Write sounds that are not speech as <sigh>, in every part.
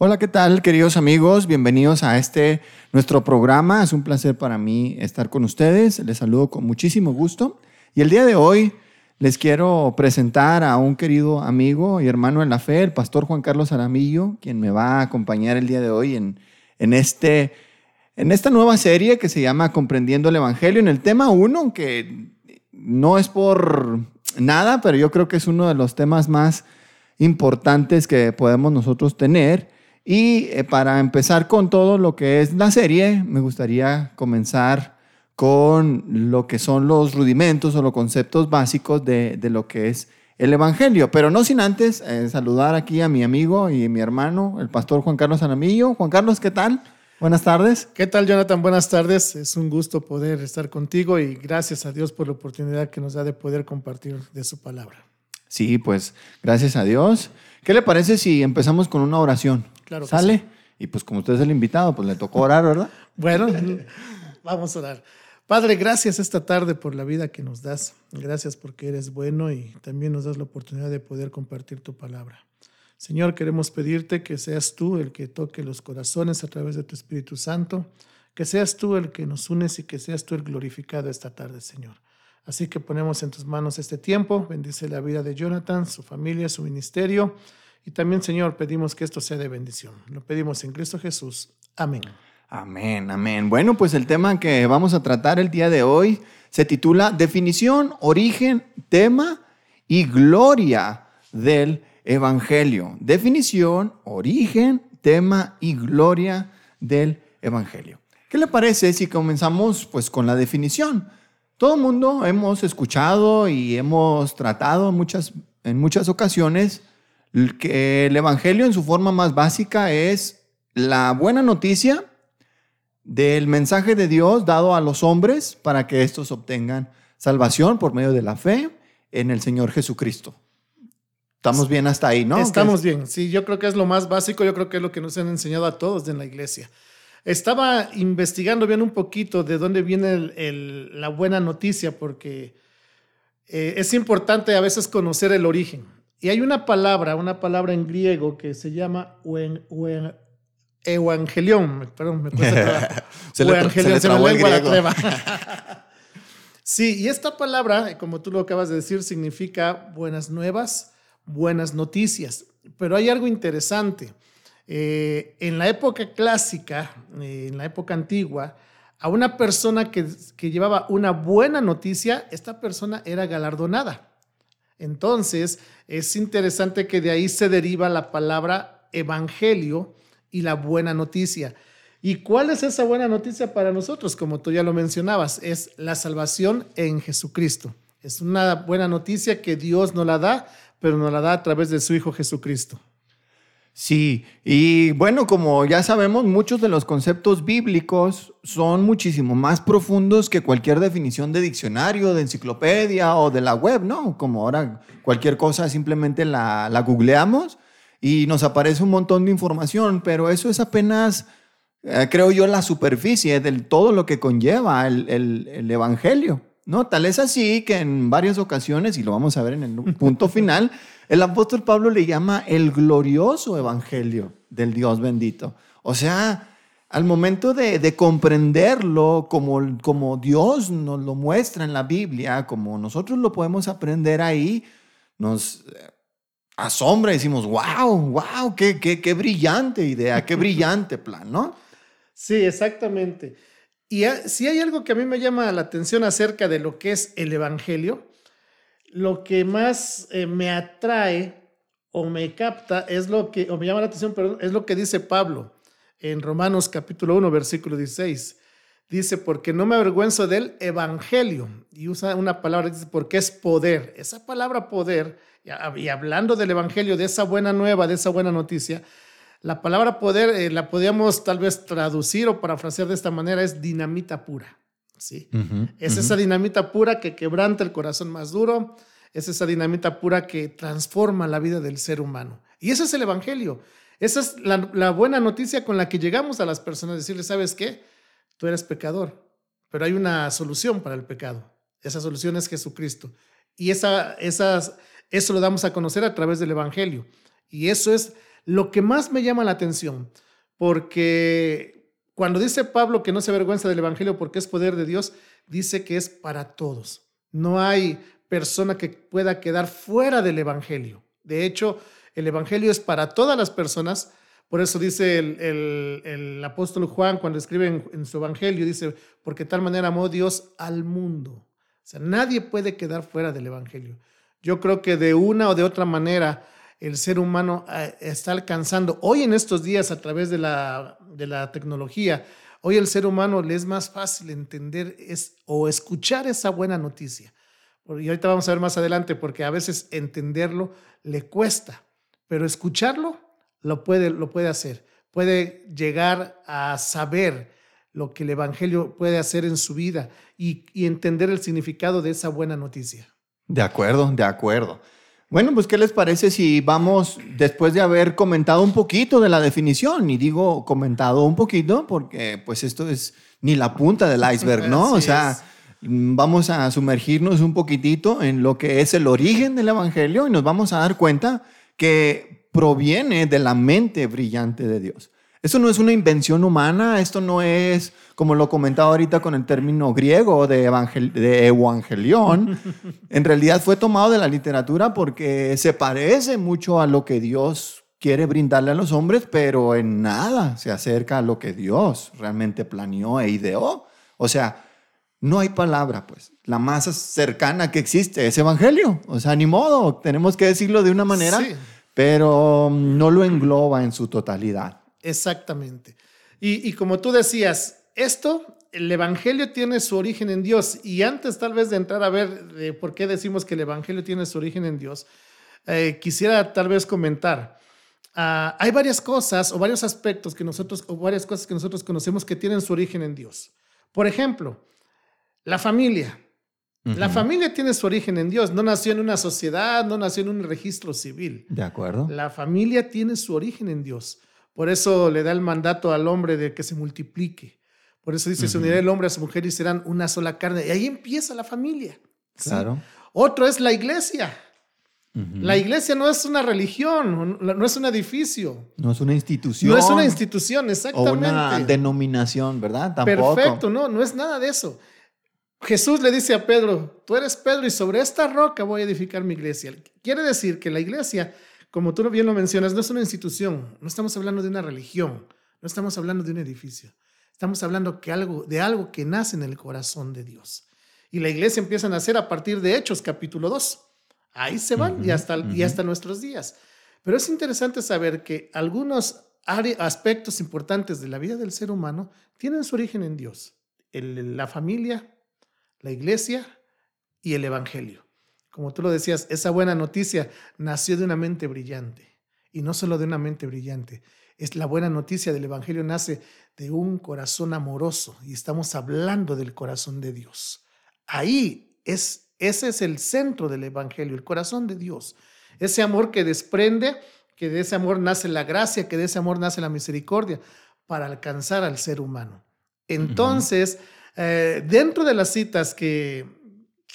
Hola, ¿qué tal, queridos amigos? Bienvenidos a este nuestro programa. Es un placer para mí estar con ustedes. Les saludo con muchísimo gusto. Y el día de hoy les quiero presentar a un querido amigo y hermano en la fe, el pastor Juan Carlos Aramillo, quien me va a acompañar el día de hoy en, en, este, en esta nueva serie que se llama Comprendiendo el Evangelio, en el tema 1, que no es por nada, pero yo creo que es uno de los temas más importantes que podemos nosotros tener. Y eh, para empezar con todo lo que es la serie, me gustaría comenzar con lo que son los rudimentos o los conceptos básicos de, de lo que es el Evangelio. Pero no sin antes eh, saludar aquí a mi amigo y mi hermano, el pastor Juan Carlos Anamillo. Juan Carlos, ¿qué tal? Buenas tardes. ¿Qué tal, Jonathan? Buenas tardes. Es un gusto poder estar contigo y gracias a Dios por la oportunidad que nos da de poder compartir de su palabra. Sí, pues gracias a Dios. ¿Qué le parece si empezamos con una oración? Claro. que ¿Sale? sí. Y pues como usted es el invitado, pues le tocó orar, ¿verdad? <laughs> Bueno, <laughs> vamos a orar. Padre, gracias esta tarde por la vida que nos das. Gracias porque eres bueno y también nos das la oportunidad de poder compartir tu palabra. Señor, queremos pedirte que seas tú el que toque los corazones a través de tu Espíritu Santo, que seas tú el que nos unes y que seas tú el glorificado esta tarde, Señor. Así que ponemos en tus manos este tiempo, bendice la vida de Jonathan, su familia, su ministerio y también, Señor, pedimos que esto sea de bendición. Lo pedimos en Cristo Jesús. Amén. Amén, amén. Bueno, pues el tema que vamos a tratar el día de hoy se titula Definición, origen, tema y gloria del Evangelio. Definición, origen, tema y gloria del Evangelio. ¿Qué le parece si comenzamos pues con la definición? Todo el mundo hemos escuchado y hemos tratado muchas, en muchas ocasiones que el Evangelio en su forma más básica es la buena noticia del mensaje de Dios dado a los hombres para que estos obtengan salvación por medio de la fe en el Señor Jesucristo. Estamos bien hasta ahí, ¿no? Estamos bien. Sí, yo creo que es lo más básico, yo creo que es lo que nos han enseñado a todos en la iglesia. Estaba investigando bien un poquito de dónde viene el- el- la buena noticia, porque eh, es importante a veces conocer el origen. Y hay una palabra, una palabra en griego que se llama uen- uen- evangelión. Perdón, me cuesta. <laughs> Se le se le se me el la. <laughs> <laughs> Sí, y esta palabra, como tú lo acabas de decir, significa buenas nuevas, buenas noticias. Pero hay algo interesante. Eh, en la época clásica, eh, en la época antigua, a una persona que, que llevaba una buena noticia, esta persona era galardonada. Entonces, es interesante que de ahí se deriva la palabra evangelio y la buena noticia. ¿Y cuál es esa buena noticia para nosotros? Como tú ya lo mencionabas, es la salvación en Jesucristo. Es una buena noticia que Dios nos la da, pero nos la da a través de su Hijo Jesucristo. Sí, y bueno, como ya sabemos, muchos de los conceptos bíblicos son muchísimo más profundos que cualquier definición de diccionario, de enciclopedia o de la web, ¿no? Como ahora cualquier cosa simplemente la, la googleamos y nos aparece un montón de información, pero eso es apenas, eh, creo yo, la superficie de todo lo que conlleva el, el- el Evangelio. ¿no? Tal es así que en varias ocasiones, y lo vamos a ver en el punto final, el apóstol Pablo le llama el glorioso evangelio del Dios bendito. O sea, al momento de, de comprenderlo como, como Dios nos lo muestra en la Biblia, como nosotros lo podemos aprender ahí, nos eh, asombra y decimos, wow, wow, qué, qué, qué brillante idea, qué <laughs> brillante plan, ¿no? Sí, exactamente. Y si hay algo que a mí me llama la atención acerca de lo que es el Evangelio, lo que más eh, me atrae o me capta es lo que, o me llama la atención, perdón, es lo que dice Pablo en Romanos capítulo 1, versículo 16. Dice, porque no me avergüenzo del Evangelio. Y usa una palabra, dice, porque es poder. Esa palabra poder, y hablando del Evangelio, de esa buena nueva, de esa buena noticia, la palabra poder eh, la podríamos tal vez traducir o parafrasear de esta manera, es dinamita pura. ¿Sí? Es esa dinamita pura que quebranta el corazón más duro, es esa dinamita pura que transforma la vida del ser humano. Y ese es el Evangelio. Esa es la, la buena noticia con la que llegamos a las personas, decirles, ¿sabes qué? Tú eres pecador, pero hay una solución para el pecado. Esa solución es Jesucristo. Y esa, esas, eso lo damos a conocer a través del Evangelio. Y eso es lo que más me llama la atención, porque cuando dice Pablo que no se avergüenza del Evangelio porque es poder de Dios, dice que es para todos. No hay persona que pueda quedar fuera del Evangelio. De hecho, el Evangelio es para todas las personas. Por eso dice el, apóstol Juan cuando escribe en, en, su Evangelio, dice, porque tal manera amó Dios al mundo. O sea, nadie puede quedar fuera del Evangelio. Yo creo que de una o de otra manera el ser humano eh, está alcanzando, hoy en estos días a través de la, de la tecnología, hoy el ser humano le es más fácil entender es, o escuchar esa buena noticia. Y ahorita vamos a ver más adelante porque a veces entenderlo le cuesta, pero escucharlo lo puede, lo puede hacer. Puede llegar a saber lo que el Evangelio puede hacer en su vida y, y entender el significado de esa buena noticia. De acuerdo, de acuerdo. Bueno, pues ¿qué les parece si vamos, después de haber comentado un poquito de la definición, y digo comentado un poquito porque pues esto es ni la punta del iceberg, ¿no? <laughs> o sea, vamos a sumergirnos un poquitito en lo que es el origen del Evangelio y nos vamos a dar cuenta que proviene de la mente brillante de Dios. Esto no es una invención humana, esto no es, como lo comentaba ahorita con el término griego de, evangelión, <laughs> en realidad fue tomado de la literatura porque se parece mucho a lo que Dios quiere brindarle a los hombres, pero en nada se acerca a lo que Dios realmente planeó e ideó. O sea, no hay palabra, pues. La más cercana que existe es evangelio. O sea, ni modo, tenemos que decirlo de una manera, pero no lo engloba en su totalidad. Exactamente. Y, como tú decías, esto, el Evangelio tiene su origen en Dios. Y antes tal vez de entrar a ver por qué decimos que el Evangelio tiene su origen en Dios, eh, quisiera tal vez comentar. Ah, hay varias cosas o varios aspectos que nosotros, o varias cosas que nosotros conocemos que tienen su origen en Dios. Por ejemplo, la familia. La familia tiene su origen en Dios, no nació en una sociedad, no nació en un registro civil. De acuerdo. La familia tiene su origen en Dios. Por eso le da el mandato al hombre de que se multiplique. Por eso dice, se unirá el hombre a su mujer y serán una sola carne. Y ahí empieza la familia. Claro. Otro es la iglesia. La iglesia no es una religión, no es un edificio. No es una institución. No es una institución, exactamente. O una denominación, ¿verdad? Tampoco. Perfecto, no, no es nada de eso. Jesús le dice a Pedro, tú eres Pedro y sobre esta roca voy a edificar mi iglesia. Quiere decir que la iglesia como tú bien lo mencionas, no es una institución, no estamos hablando de una religión, no estamos hablando de un edificio, estamos hablando que algo, de algo que nace en el corazón de Dios. Y la iglesia empieza a nacer a partir de Hechos, capítulo 2. Ahí se van y, hasta, y hasta nuestros días. Pero es interesante saber que algunos aspectos importantes de la vida del ser humano tienen su origen en Dios. la familia, la iglesia y el evangelio como tú lo decías, esa buena noticia nació de una mente brillante. Y no solo de una mente brillante. Es la buena noticia del Evangelio nace de un corazón amoroso. Y estamos hablando del corazón de Dios. Ahí es, ese es el centro del Evangelio, el corazón de Dios. Ese amor que desprende, que de ese amor nace la gracia, que de ese amor nace la misericordia para alcanzar al ser humano. Entonces, eh, dentro de las citas que,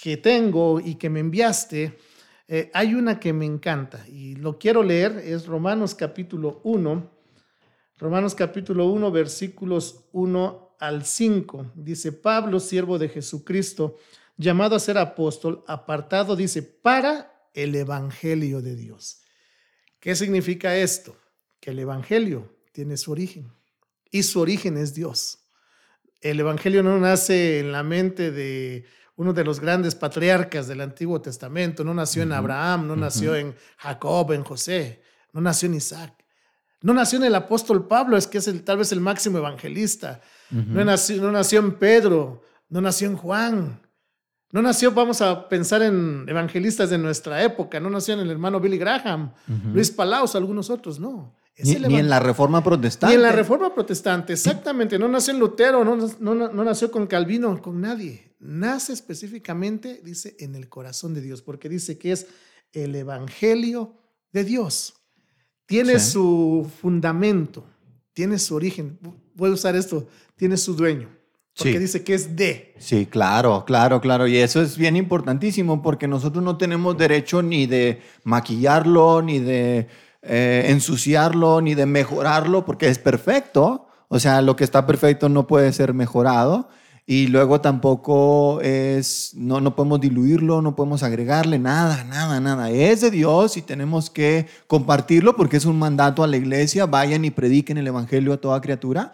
que tengo y que me enviaste, eh, hay una que me encanta y lo quiero leer, es Romanos capítulo 1, Romanos capítulo 1, versículos 1 al 5. Dice, Pablo, siervo de Jesucristo, llamado a ser apóstol, apartado, dice, para el Evangelio de Dios. ¿Qué significa esto? Que el Evangelio tiene su origen y su origen es Dios. El Evangelio no nace en la mente de uno de los grandes patriarcas del Antiguo Testamento. No nació en Abraham, no nació en Jacob, en José, no nació en Isaac. No nació en el apóstol Pablo, es que es el, tal vez el máximo evangelista. no, nació, no nació en Pedro, no nació en Juan. No nació, vamos a pensar en evangelistas de nuestra época, no nació en el hermano Billy Graham, Luis Palaus, algunos otros, no. Ni, en la Reforma Protestante. Ni en la Reforma Protestante, exactamente. No nació en Lutero, no, no, no nació con Calvino, con nadie nace específicamente, dice, en el corazón de Dios, porque dice que es el Evangelio de Dios. Tiene su fundamento, tiene su origen. Voy a usar esto, tiene su dueño. Porque dice que es de. Sí, claro, claro, claro. Y eso es bien importantísimo porque nosotros no tenemos derecho ni de maquillarlo, ni de eh, ensuciarlo ni de mejorarlo porque es perfecto. O sea, lo que está perfecto no puede ser mejorado. Y luego tampoco es, no, no podemos diluirlo, no podemos agregarle nada, nada, nada. Es de Dios y tenemos que compartirlo porque es un mandato a la iglesia. Vayan y prediquen el Evangelio a toda criatura.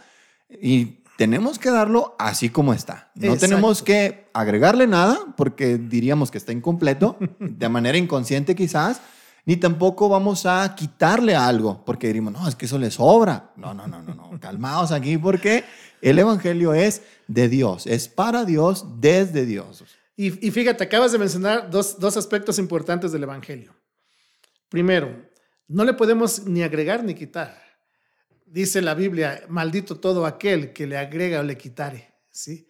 Y tenemos que darlo así como está. No Exacto. tenemos que agregarle nada porque diríamos que está incompleto, de manera inconsciente quizás, ni tampoco vamos a quitarle algo porque diríamos, no, es que eso le sobra. No, no, no, no, no. <laughs> Calmaos aquí porque el Evangelio es de Dios, es para Dios, desde Dios. Y, y fíjate, acabas de mencionar dos, dos aspectos importantes del Evangelio. Primero, no le podemos ni agregar ni quitar. Dice la Biblia, maldito todo aquel que le agrega o le quitare. ¿sí?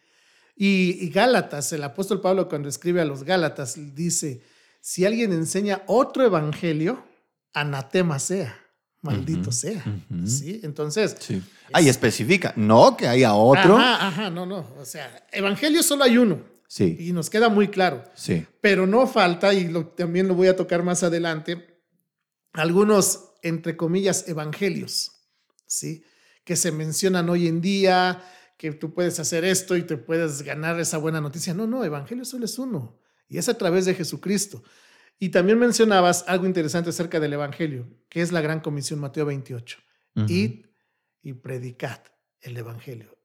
Y, y Gálatas, el apóstol Pablo cuando escribe a los Gálatas, dice, si alguien enseña otro evangelio, anatema sea, maldito sea. ¿sí? Entonces, Sí. Ahí especifica, no que haya otro. Ajá, ajá, no, no. O sea, evangelio solo hay uno. Sí, Y nos queda muy claro. sí. Pero no falta, y lo- también lo voy a tocar más adelante, algunos, entre comillas, evangelios, ¿sí? Que se mencionan hoy en día, que tú puedes hacer esto y te puedes ganar esa buena noticia. No, no, evangelio solo es uno, y es a través de Jesucristo. Y también mencionabas algo interesante acerca del evangelio, que es la gran comisión Mateo 28. Ujú. Id y predicad el evangelio.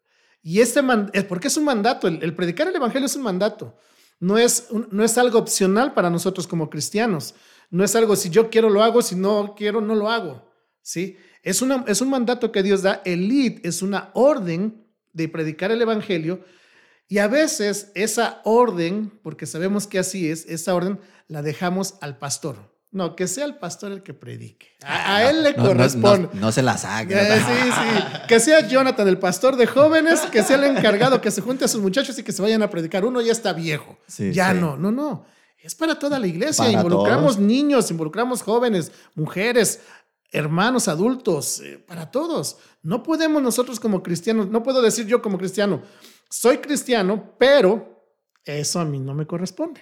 Y este es porque es un mandato, el, el predicar el evangelio es un mandato. No es, un- no es algo opcional para nosotros como cristianos. No es algo si yo quiero lo hago, si no quiero no lo hago. ¿sí? Es, una, es un mandato que Dios da. El id es una orden de predicar el evangelio. Y a veces esa orden, porque sabemos que así es, esa orden la dejamos al pastor. No, que sea el pastor el que predique. A, a él le no, corresponde. No, no se la saque. Eh, sí, sí. Que sea Jonathan, el pastor de jóvenes, que sea el encargado, que se junte a sus muchachos y que se vayan a predicar. Uno ya está viejo. Sí, ya sí. no, no, no. Es para toda la iglesia. Para involucramos todos. niños, involucramos jóvenes, mujeres, hermanos, adultos, eh, para todos. No podemos nosotros como cristianos, no puedo decir yo como cristiano, soy cristiano, pero eso a mí no me corresponde.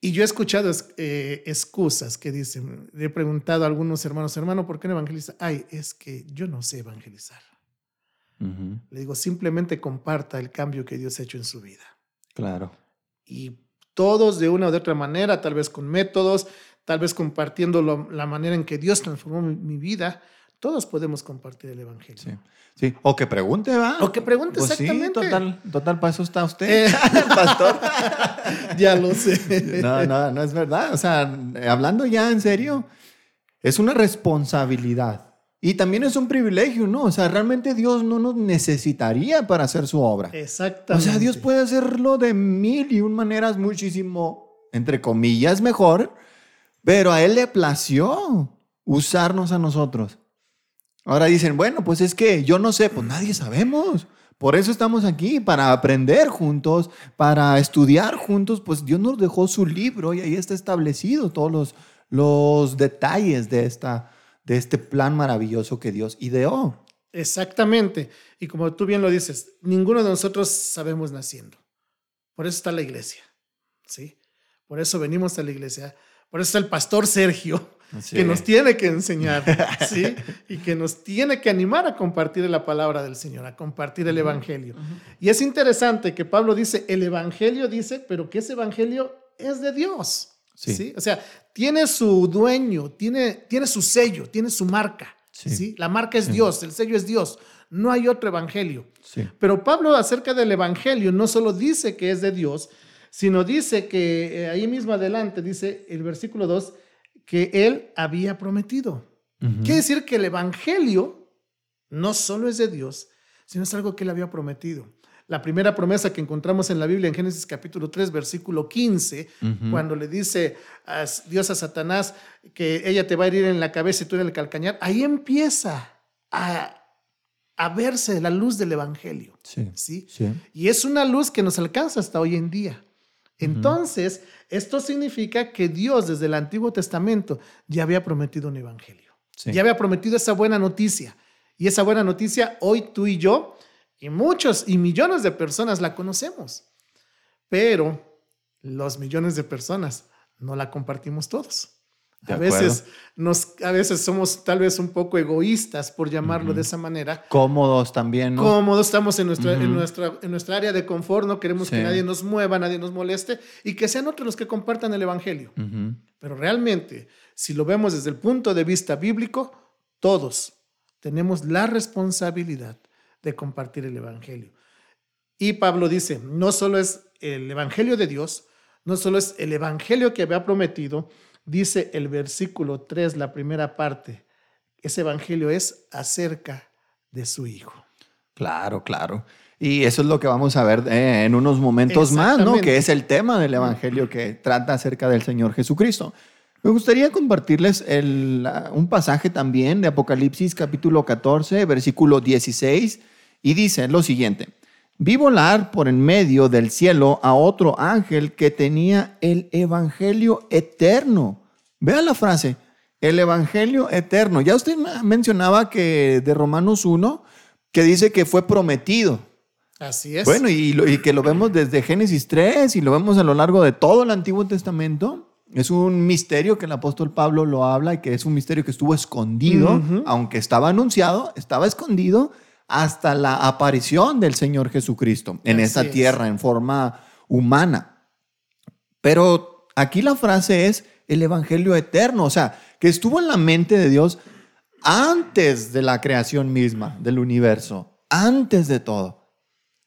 Y yo he escuchado es- eh, excusas que dicen, le he preguntado a algunos hermanos, hermano, ¿por qué no evangeliza? Ay, es que yo no sé evangelizar. Le digo, simplemente comparta el cambio que Dios ha hecho en su vida. Claro. Y todos de una o de otra manera, tal vez con métodos, tal vez compartiendo lo- la manera en que Dios transformó mi, mi vida, todos podemos compartir el Evangelio. Sí. sí. O que pregunte, ¿va? O que pregunte Pues sí, exactamente. total, total, para eso está usted, Eh. <laughs> pastor. <laughs> Ya lo sé. No, no, no es verdad. O sea, hablando ya en serio, es una responsabilidad. Y también es un privilegio, ¿no? O sea, realmente Dios no nos necesitaría para hacer su obra. O Exactamente. sea, Dios puede hacerlo de mil y un maneras muchísimo, entre comillas, mejor, pero a Él le plació usarnos a nosotros. Ahora dicen, bueno, pues es que yo no sé, pues nadie sabemos. Por eso estamos aquí, para aprender juntos, para estudiar juntos, pues Dios nos dejó su libro y ahí está establecido todos los, los detalles de, esta, de este plan maravilloso que Dios ideó. Exactamente. Y como tú bien lo dices, ninguno de nosotros sabemos naciendo. Por eso está la iglesia. ¿Sí? Por eso venimos a la iglesia. Por eso está el pastor Sergio, Sí. que nos tiene que enseñar, <laughs> ¿sí? Y que nos tiene que animar a compartir la palabra del Señor, a compartir el evangelio. Y es interesante que Pablo dice, el evangelio dice, pero que ese evangelio es de Dios. Sí. ¿sí? O sea, tiene su dueño, tiene, tiene su sello, tiene su marca. Sí. ¿sí? La marca es Sí. Dios, el sello es Dios. No hay otro evangelio. Sí. Pero Pablo acerca del evangelio no solo dice que es de Dios, sino dice que eh, ahí mismo adelante dice el versículo 2 que él había prometido. Ujú. Quiere decir que el evangelio no solo es de Dios, sino es algo que él había prometido. La primera promesa que encontramos en la Biblia en Génesis capítulo 3 versículo 15 Ujú. cuando le dice a Dios a Satanás que ella te va a herir en la cabeza y tú en el calcañar, ahí empieza a, a verse la luz del Evangelio. Sí. ¿sí? Sí. Y es una luz que nos alcanza hasta hoy en día. Entonces, esto significa que Dios desde el Antiguo Testamento ya había prometido un Evangelio. Sí. Ya había prometido esa buena noticia. Y esa buena noticia hoy tú y yo y muchos y millones de personas la conocemos. Pero los millones de personas no la compartimos todos. A veces, nos, a veces somos tal vez un poco egoístas, por llamarlo de esa manera. Cómodos también, ¿no? Cómodos, estamos en nuestra, en nuestra, en nuestra área de confort, no queremos que nadie nos mueva, nadie nos moleste y que sean otros los que compartan el Evangelio. Pero realmente, si lo vemos desde el punto de vista bíblico, todos tenemos la responsabilidad de compartir el Evangelio. Y Pablo dice, no solo es el Evangelio de Dios, no solo es el Evangelio que había prometido, dice el versículo 3, la primera parte, ese Evangelio es acerca de su Hijo. Claro, claro. Y eso es lo que vamos a ver eh, en unos momentos más, ¿no? Que es el tema del Evangelio que trata acerca del Señor Jesucristo. Me gustaría compartirles un pasaje también de Apocalipsis capítulo 14, versículo 16, y dice lo siguiente. Vi volar por en medio del cielo a otro ángel que tenía el Evangelio eterno. Vea la frase, el Evangelio eterno. Ya usted mencionaba que de Romanos 1, que dice que fue prometido. Así es. Bueno, y, y, que lo vemos desde Génesis 3 y lo vemos a lo largo de todo el Antiguo Testamento. Es un misterio que el apóstol Pablo lo habla y que es un misterio que estuvo escondido, aunque estaba anunciado, estaba escondido hasta la aparición del Señor Jesucristo en esta tierra en forma humana. Pero aquí la frase es el Evangelio eterno, o sea, que estuvo en la mente de Dios antes de la creación misma del universo, antes de todo.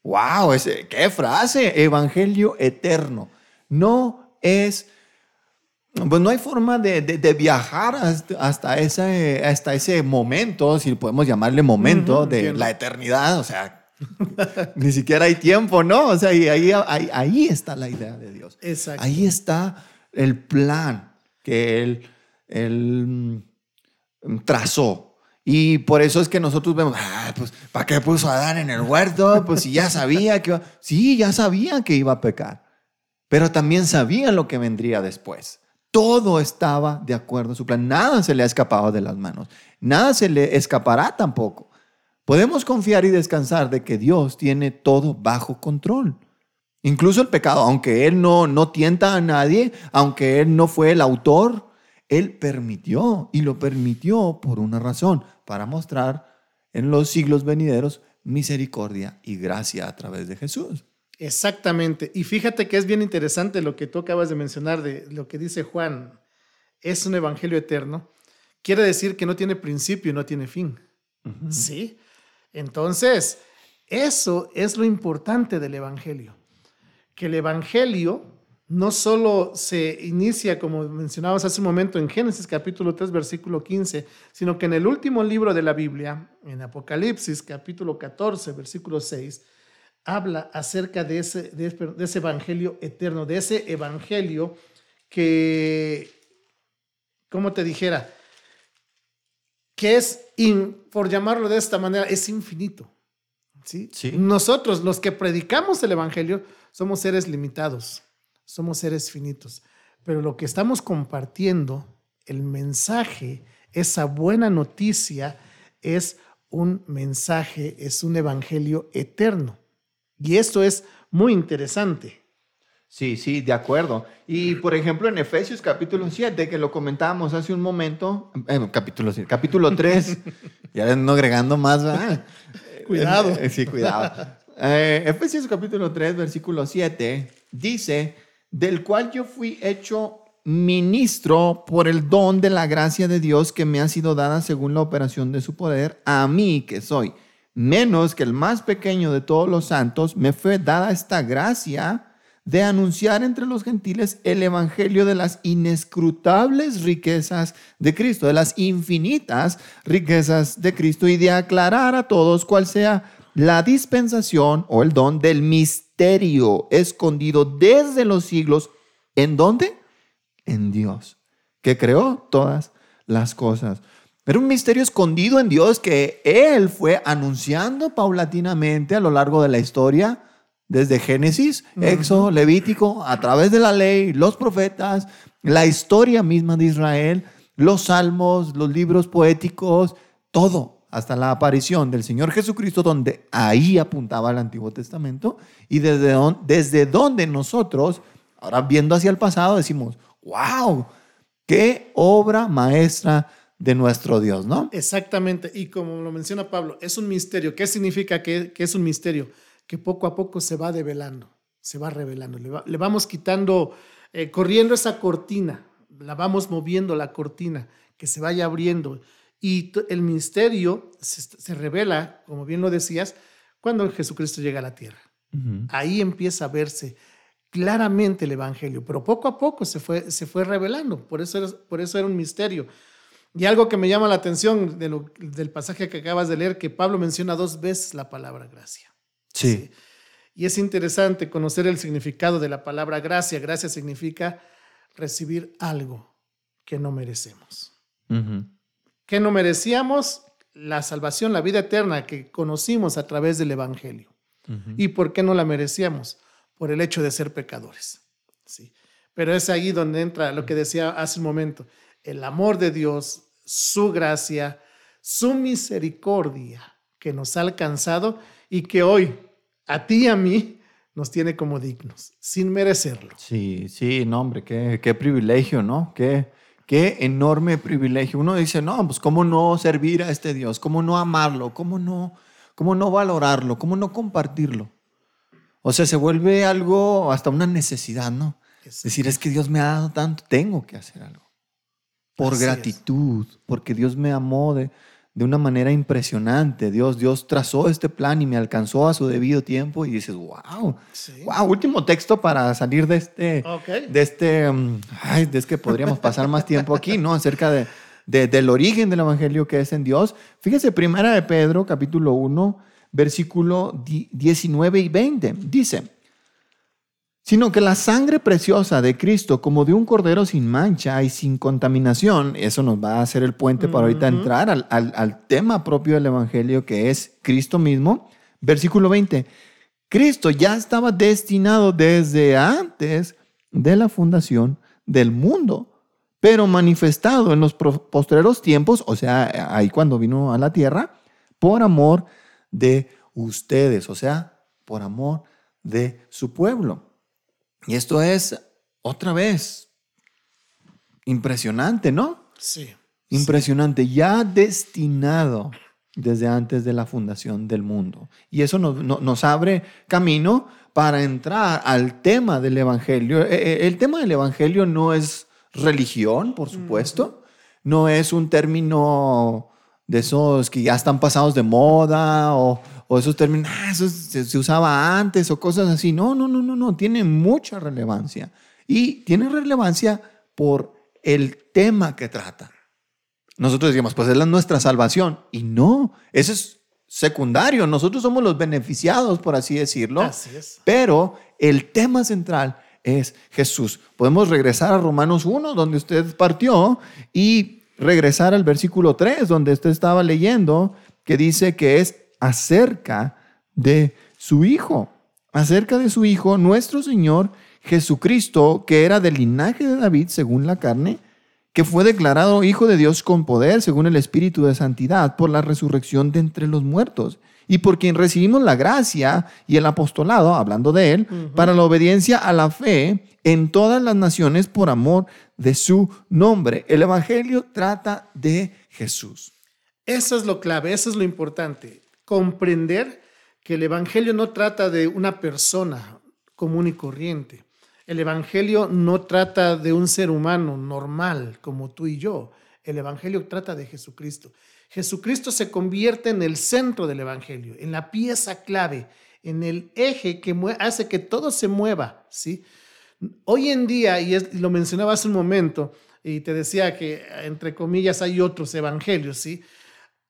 ¡Wow! Ese, ¡Qué frase! Evangelio eterno. No es pues no hay forma de, viajar hasta, ese, hasta ese momento, si podemos llamarle momento, de la eternidad. O sea, <laughs> ni siquiera hay tiempo, ¿no? O sea, ahí, ahí, está la idea de Dios. Exacto. Ahí está el plan que Él, él mm, trazó. Y por eso es que nosotros vemos, ah, pues, ¿para qué puso a Adán en el huerto? Pues si ya sabía que iba, sí, ya sabía que iba a pecar, pero también sabía lo que vendría después. Todo estaba de acuerdo a su plan. Nada se le ha escapado de las manos. Nada se le escapará tampoco. Podemos confiar y descansar de que Dios tiene todo bajo control. Incluso el pecado, aunque Él no, no tienta a nadie, aunque Él no fue el autor, Él permitió y lo permitió por una razón, para mostrar en los siglos venideros misericordia y gracia a través de Jesús. Exactamente. Y fíjate que es bien interesante lo que tú acabas de mencionar de lo que dice Juan. Es un evangelio eterno. Quiere decir que no tiene principio y no tiene fin. ¿Sí? Entonces, eso es lo importante del evangelio. Que el evangelio no solo se inicia, como mencionabas hace un momento, en Génesis capítulo 3, versículo 15, sino que en el último libro de la Biblia, en Apocalipsis capítulo 14, versículo 6, habla acerca de ese, de, ese evangelio eterno, de ese evangelio que, como te dijera, que es, por llamarlo de esta manera, es infinito. ¿sí? Nosotros, los que predicamos el evangelio, somos seres limitados, somos seres finitos, pero lo que estamos compartiendo, el mensaje, esa buena noticia, es un mensaje, es un evangelio eterno. Y esto es muy interesante. Sí, sí, de acuerdo. Y por ejemplo, en Efesios capítulo 7, que lo comentábamos hace un momento, eh, capítulo 7, capítulo 3, <laughs> ya no agregando más, ¿verdad? <laughs> cuidado. Eh, sí, cuidado. Eh, Efesios capítulo 3, versículo 7, dice, del cual yo fui hecho ministro por el don de la gracia de Dios que me ha sido dada según la operación de su poder, a mí que soy menos que el más pequeño de todos los santos, me fue dada esta gracia de anunciar entre los gentiles el evangelio de las inescrutables riquezas de Cristo, de las infinitas riquezas de Cristo y de aclarar a todos cuál sea la dispensación o el don del misterio escondido desde los siglos. ¿En dónde? En Dios, que creó todas las cosas. Era un misterio escondido en Dios que Él fue anunciando paulatinamente a lo largo de la historia, desde Génesis, Éxodo, Levítico, a través de la ley, los profetas, la historia misma de Israel, los salmos, los libros poéticos, todo, hasta la aparición del Señor Jesucristo, donde ahí apuntaba el Antiguo Testamento, y desde, desde donde nosotros, ahora viendo hacia el pasado, decimos, wow, Qué obra maestra de nuestro Dios, ¿no? Exactamente. Y como lo menciona Pablo, es un misterio. ¿Qué significa que, es un misterio? Que poco a poco se va develando, se va revelando. Le, vamos quitando, eh, corriendo esa cortina, la vamos moviendo la cortina, que se vaya abriendo. Y el misterio se, revela, como bien lo decías, cuando Jesucristo llega a la tierra. Ahí empieza a verse claramente el Evangelio, pero poco a poco se fue, se fue revelando, por eso, era, por eso era un misterio. Y algo que me llama la atención del pasaje que acabas de leer, que Pablo menciona dos veces la palabra gracia. Sí. Y es interesante conocer el significado de la palabra gracia. Gracia significa recibir algo que no merecemos. Que no merecíamos la salvación, la vida eterna que conocimos a través del Evangelio. ¿Y por qué no la merecíamos? Por el hecho de ser pecadores. Sí. Pero es ahí donde entra lo que decía hace un momento el amor de Dios, su gracia, su misericordia que nos ha alcanzado y que hoy a ti y a mí nos tiene como dignos, sin merecerlo. Sí, sí, no, hombre, qué, qué privilegio, ¿no? Qué, qué enorme privilegio. Uno dice, no, pues cómo no servir a este Dios, cómo no amarlo, cómo no, cómo no valorarlo, cómo no compartirlo. O sea, se vuelve algo, hasta una necesidad, ¿no? Es decir, es que Dios me ha dado tanto, tengo que hacer algo por gratitud, porque Dios me amó de, de una manera impresionante. Dios, Dios trazó este plan y me alcanzó a su debido tiempo y dices, wow, wow, último texto para salir de este, de este, mm, ay, es que podríamos pasar más tiempo aquí, ¿no? Acerca de, de, del origen del evangelio que es en Dios. Fíjese, primera de Pedro, capítulo 1, versículo 19 y 20, dice, sino que la sangre preciosa de Cristo, como de un cordero sin mancha y sin contaminación, eso nos va a hacer el puente para ahorita entrar al, al, tema propio del Evangelio, que es Cristo mismo. Versículo 20, Cristo ya estaba destinado desde antes de la fundación del mundo, pero manifestado en los postreros tiempos, o sea, ahí cuando vino a la tierra, por amor de ustedes, o sea, por amor de su pueblo. Y esto es, otra vez, impresionante, ¿no? Sí. Impresionante, ya destinado desde antes de la fundación del mundo. Y eso nos, abre camino para entrar al tema del Evangelio. E, e, el tema del Evangelio no es religión, por supuesto, no es un término de esos que ya están pasados de moda o, o esos términos, ah, eso se, usaba antes o cosas así. No, no, no, no, no, tiene mucha relevancia. Y tiene relevancia por el tema que trata. Nosotros decimos, pues es la nuestra salvación. Y no, eso es secundario. Nosotros somos los beneficiados, por así decirlo. Así es. Pero el tema central es Jesús. Podemos regresar a Romanos 1, donde usted partió, y regresar al versículo 3, donde usted estaba leyendo, que dice que es acerca de su Hijo, acerca de su Hijo, nuestro Señor Jesucristo, que era del linaje de David según la carne, que fue declarado Hijo de Dios con poder según el Espíritu de Santidad por la resurrección de entre los muertos, y por quien recibimos la gracia y el apostolado, hablando de él, para la obediencia a la fe en todas las naciones por amor de su nombre. El Evangelio trata de Jesús. Eso es lo clave, eso es lo importante comprender que el Evangelio no trata de una persona común y corriente. El Evangelio no trata de un ser humano normal como tú y yo. El Evangelio trata de Jesucristo. Jesucristo se convierte en el centro del Evangelio, en la pieza clave, en el eje que hace que todo se mueva. ¿sí? Hoy en día, y lo mencionaba hace un momento, y te decía que entre comillas hay otros evangelios, ¿sí?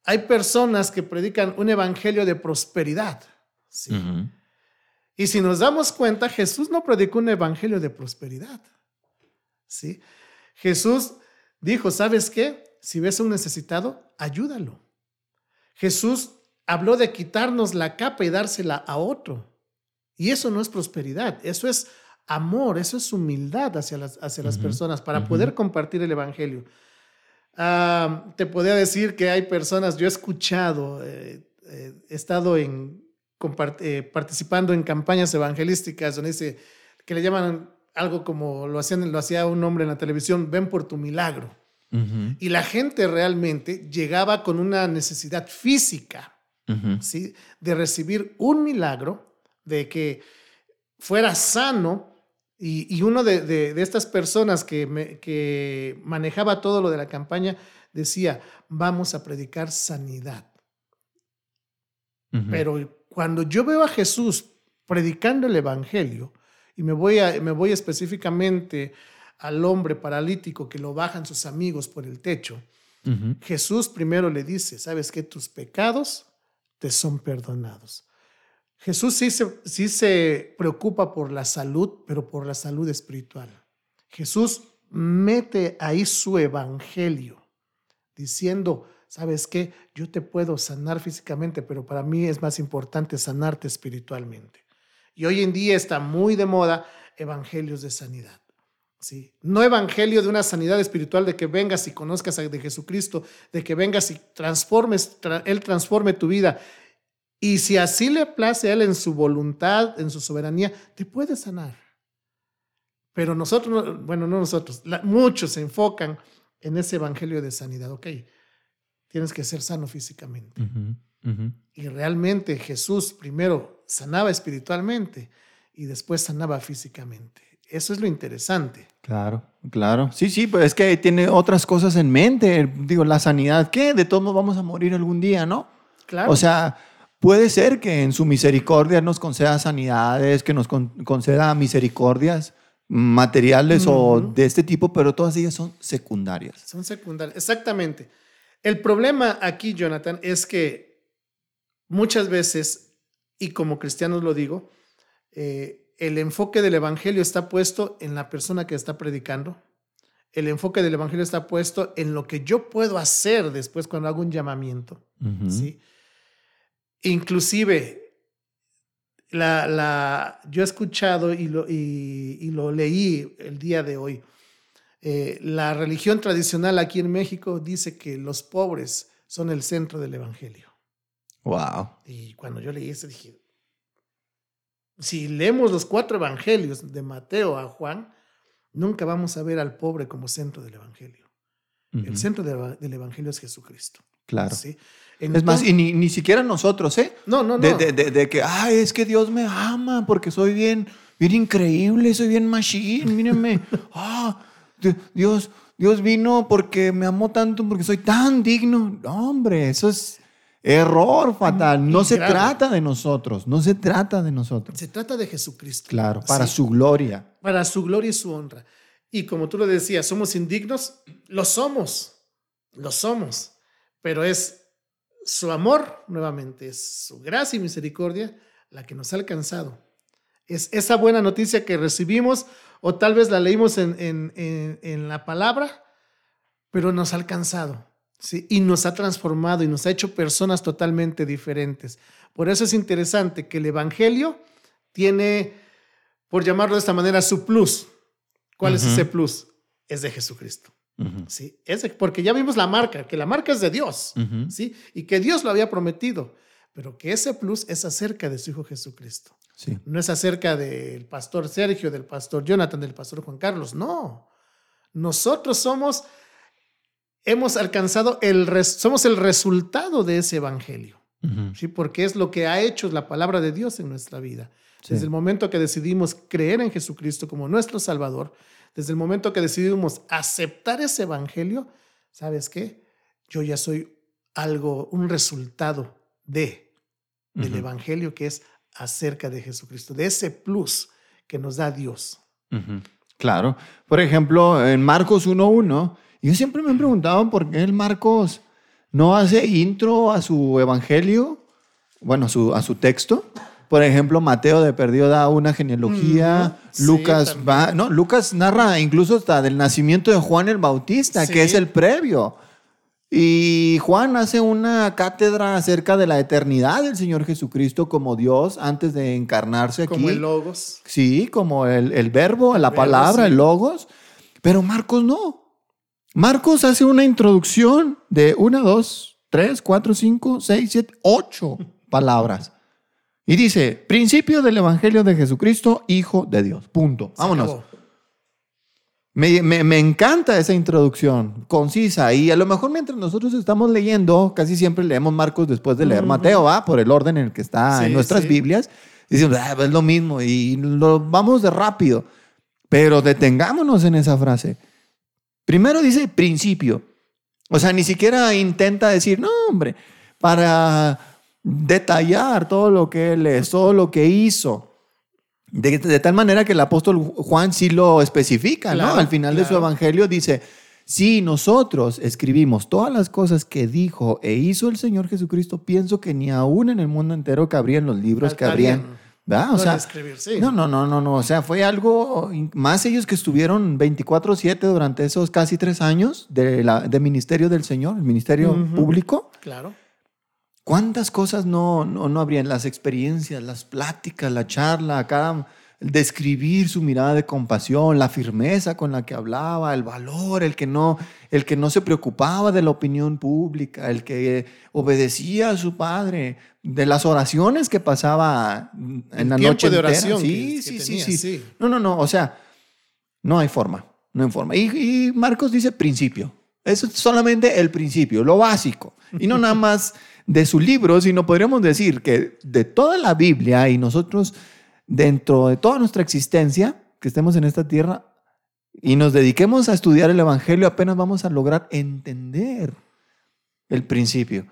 Hay personas que predican un evangelio de prosperidad. ¿sí? Y si nos damos cuenta, Jesús no predicó un evangelio de prosperidad. ¿sí? Jesús dijo, ¿sabes qué? Si ves a un necesitado, ayúdalo. Jesús habló de quitarnos la capa y dársela a otro. Y eso no es prosperidad, eso es amor, eso es humildad hacia las, hacia las personas para poder compartir el Evangelio te podría decir que hay personas, yo he escuchado, eh, eh, he estado en, eh, participando en campañas evangelísticas donde dice, que le llaman algo como lo, hacían, lo hacía un hombre en la televisión, ven por tu milagro. Y la gente realmente llegaba con una necesidad física, ¿sí? De recibir un milagro, de que fuera sano. Y, y uno de, de, de, estas personas que, me, que manejaba todo lo de la campaña decía, vamos a predicar sanidad. Pero cuando yo veo a Jesús predicando el Evangelio, y me voy, a, me voy específicamente al hombre paralítico que lo bajan sus amigos por el techo, Jesús primero le dice, ¿sabes que Tus pecados te son perdonados. Jesús sí se, sí se preocupa por la salud, pero por la salud espiritual. Jesús mete ahí su evangelio, diciendo, ¿sabes qué? Yo te puedo sanar físicamente, pero para mí es más importante sanarte espiritualmente. Y hoy en día está muy de moda evangelios de sanidad. ¿sí? No evangelio de una sanidad espiritual de que vengas y conozcas de Jesucristo, de que vengas y transformes, Él transforme tu vida. Y si así le place a Él en su voluntad, en su soberanía, te puede sanar. Pero nosotros, bueno, no nosotros, muchos se enfocan en ese evangelio de sanidad. Ok, tienes que ser sano físicamente. Y realmente Jesús primero sanaba espiritualmente y después sanaba físicamente. Eso es lo interesante. Claro, claro. Sí, sí, pues es que tiene otras cosas en mente. Digo, la sanidad, ¿qué? De todos vamos a morir algún día, ¿no? Claro. O sea, puede ser que en su misericordia nos conceda sanidades, que nos conceda misericordias materiales o de este tipo, pero todas ellas son secundarias. Son secundarias, exactamente. El problema aquí, Jonathan, es que muchas veces, y como cristianos lo digo, eh, el enfoque del Evangelio está puesto en la persona que está predicando. El enfoque del Evangelio está puesto en lo que yo puedo hacer después cuando hago un llamamiento. ¿sí? Inclusive, la, la, yo he escuchado y lo, y, lo leí el día de hoy. Eh, la religión tradicional aquí en México dice que los pobres son el centro del Evangelio. Wow. Y cuando yo leí eso dije, si leemos los cuatro evangelios de Mateo a Juan, nunca vamos a ver al pobre como centro del evangelio. El centro del evangelio es Jesucristo. Claro. ¿sí? Es más, y ni, ni, siquiera nosotros, ¿eh? No, no, no. De, de, de, que, ay, es que Dios me ama porque soy bien, bien increíble, soy bien machine, mírenme. <laughs> ah, Dios, Dios vino porque me amó tanto, porque soy tan digno. No, hombre, eso es Error fatal. No se trata de nosotros, no se trata de nosotros. Se trata de Jesucristo. Claro, para su gloria. Para su gloria y su honra. Y como tú lo decías, somos indignos, lo somos, lo somos, pero es su amor, nuevamente, es su gracia y misericordia la que nos ha alcanzado. Es esa buena noticia que recibimos o tal vez la leímos en, en, en la palabra, pero nos ha alcanzado. ¿sí? y nos ha transformado y nos ha hecho personas totalmente diferentes. Por eso es interesante que el Evangelio tiene, por llamarlo de esta manera, su plus. ¿Cuál es ese plus? Es de Jesucristo. ¿Sí? Es porque ya vimos la marca, que la marca es de Dios, ¿sí? y que Dios lo había prometido, pero que ese plus es acerca de su Hijo Jesucristo. Sí. No es acerca del pastor Sergio, del pastor Jonathan, del pastor Juan Carlos, no. Nosotros somos hemos alcanzado el, somos el resultado de ese evangelio, ¿sí? Porque es lo que ha hecho la palabra de Dios en nuestra vida. Desde el momento que decidimos creer en Jesucristo como nuestro Salvador, desde el momento que decidimos aceptar ese evangelio, ¿sabes qué? Yo ya soy algo, un resultado de, del evangelio que es acerca de Jesucristo, de ese plus que nos da Dios. Claro. Por ejemplo, en Marcos 1.1 yo siempre me he preguntado por qué el Marcos no hace intro a su evangelio, bueno, a su, a su texto. Por ejemplo, Mateo de Perdió da una genealogía, Lucas va, no, Lucas narra incluso hasta del nacimiento de Juan el Bautista, que es el previo. Y Juan hace una cátedra acerca de la eternidad del Señor Jesucristo como Dios antes de encarnarse aquí. Como el Logos. Sí, como el, el verbo, la palabra, el Logos. Pero Marcos no. Marcos hace una introducción de una, dos, tres, cuatro, cinco, seis, siete, ocho palabras. Y dice, principio del Evangelio de Jesucristo, Hijo de Dios. Punto. Vámonos. Me, me- me encanta esa introducción, concisa. Y a lo mejor mientras nosotros estamos leyendo, casi siempre leemos Marcos después de leer Mateo, ¿va? Por el orden en el que está Sí, en nuestras sí. Biblias. Dicen, "Ah, es lo mismo y lo vamos de rápido. Pero detengámonos en esa frase. Primero dice principio. O sea, ni siquiera intenta decir, no, hombre, para detallar todo lo que él es, todo lo que hizo. De, de tal manera que el apóstol Juan sí lo especifica, ¿no? Claro, Al final de su claro. evangelio dice, si nosotros escribimos todas las cosas que dijo e hizo el Señor Jesucristo, pienso que ni aún en el mundo entero cabrían los libros que habrían. ¿verdad? O No sea, escribir, sí. no, no, no, no, no. O sea, fue algo, más ellos que estuvieron 24/7 durante esos casi tres años de, la, de ministerio del Señor, el ministerio Ujú. público. Claro. ¿Cuántas cosas no, no, no habrían? Las experiencias, las pláticas, la charla, cada describir su mirada de compasión, la firmeza con la que hablaba, el valor, el que no, el que no se preocupaba de la opinión pública, el que obedecía a su padre, de las oraciones que pasaba en El la noche de oración Sí, que- sí, que sí, tenía, sí, sí. No, no, no. O sea, no hay forma. No hay forma. Y, y Marcos dice principio. Eso es solamente el principio, lo básico. Y no nada más de su libro, sino podríamos decir que de toda la Biblia y nosotros dentro de toda nuestra existencia, que estemos en esta tierra y nos dediquemos a estudiar el Evangelio, apenas vamos a lograr entender el principio.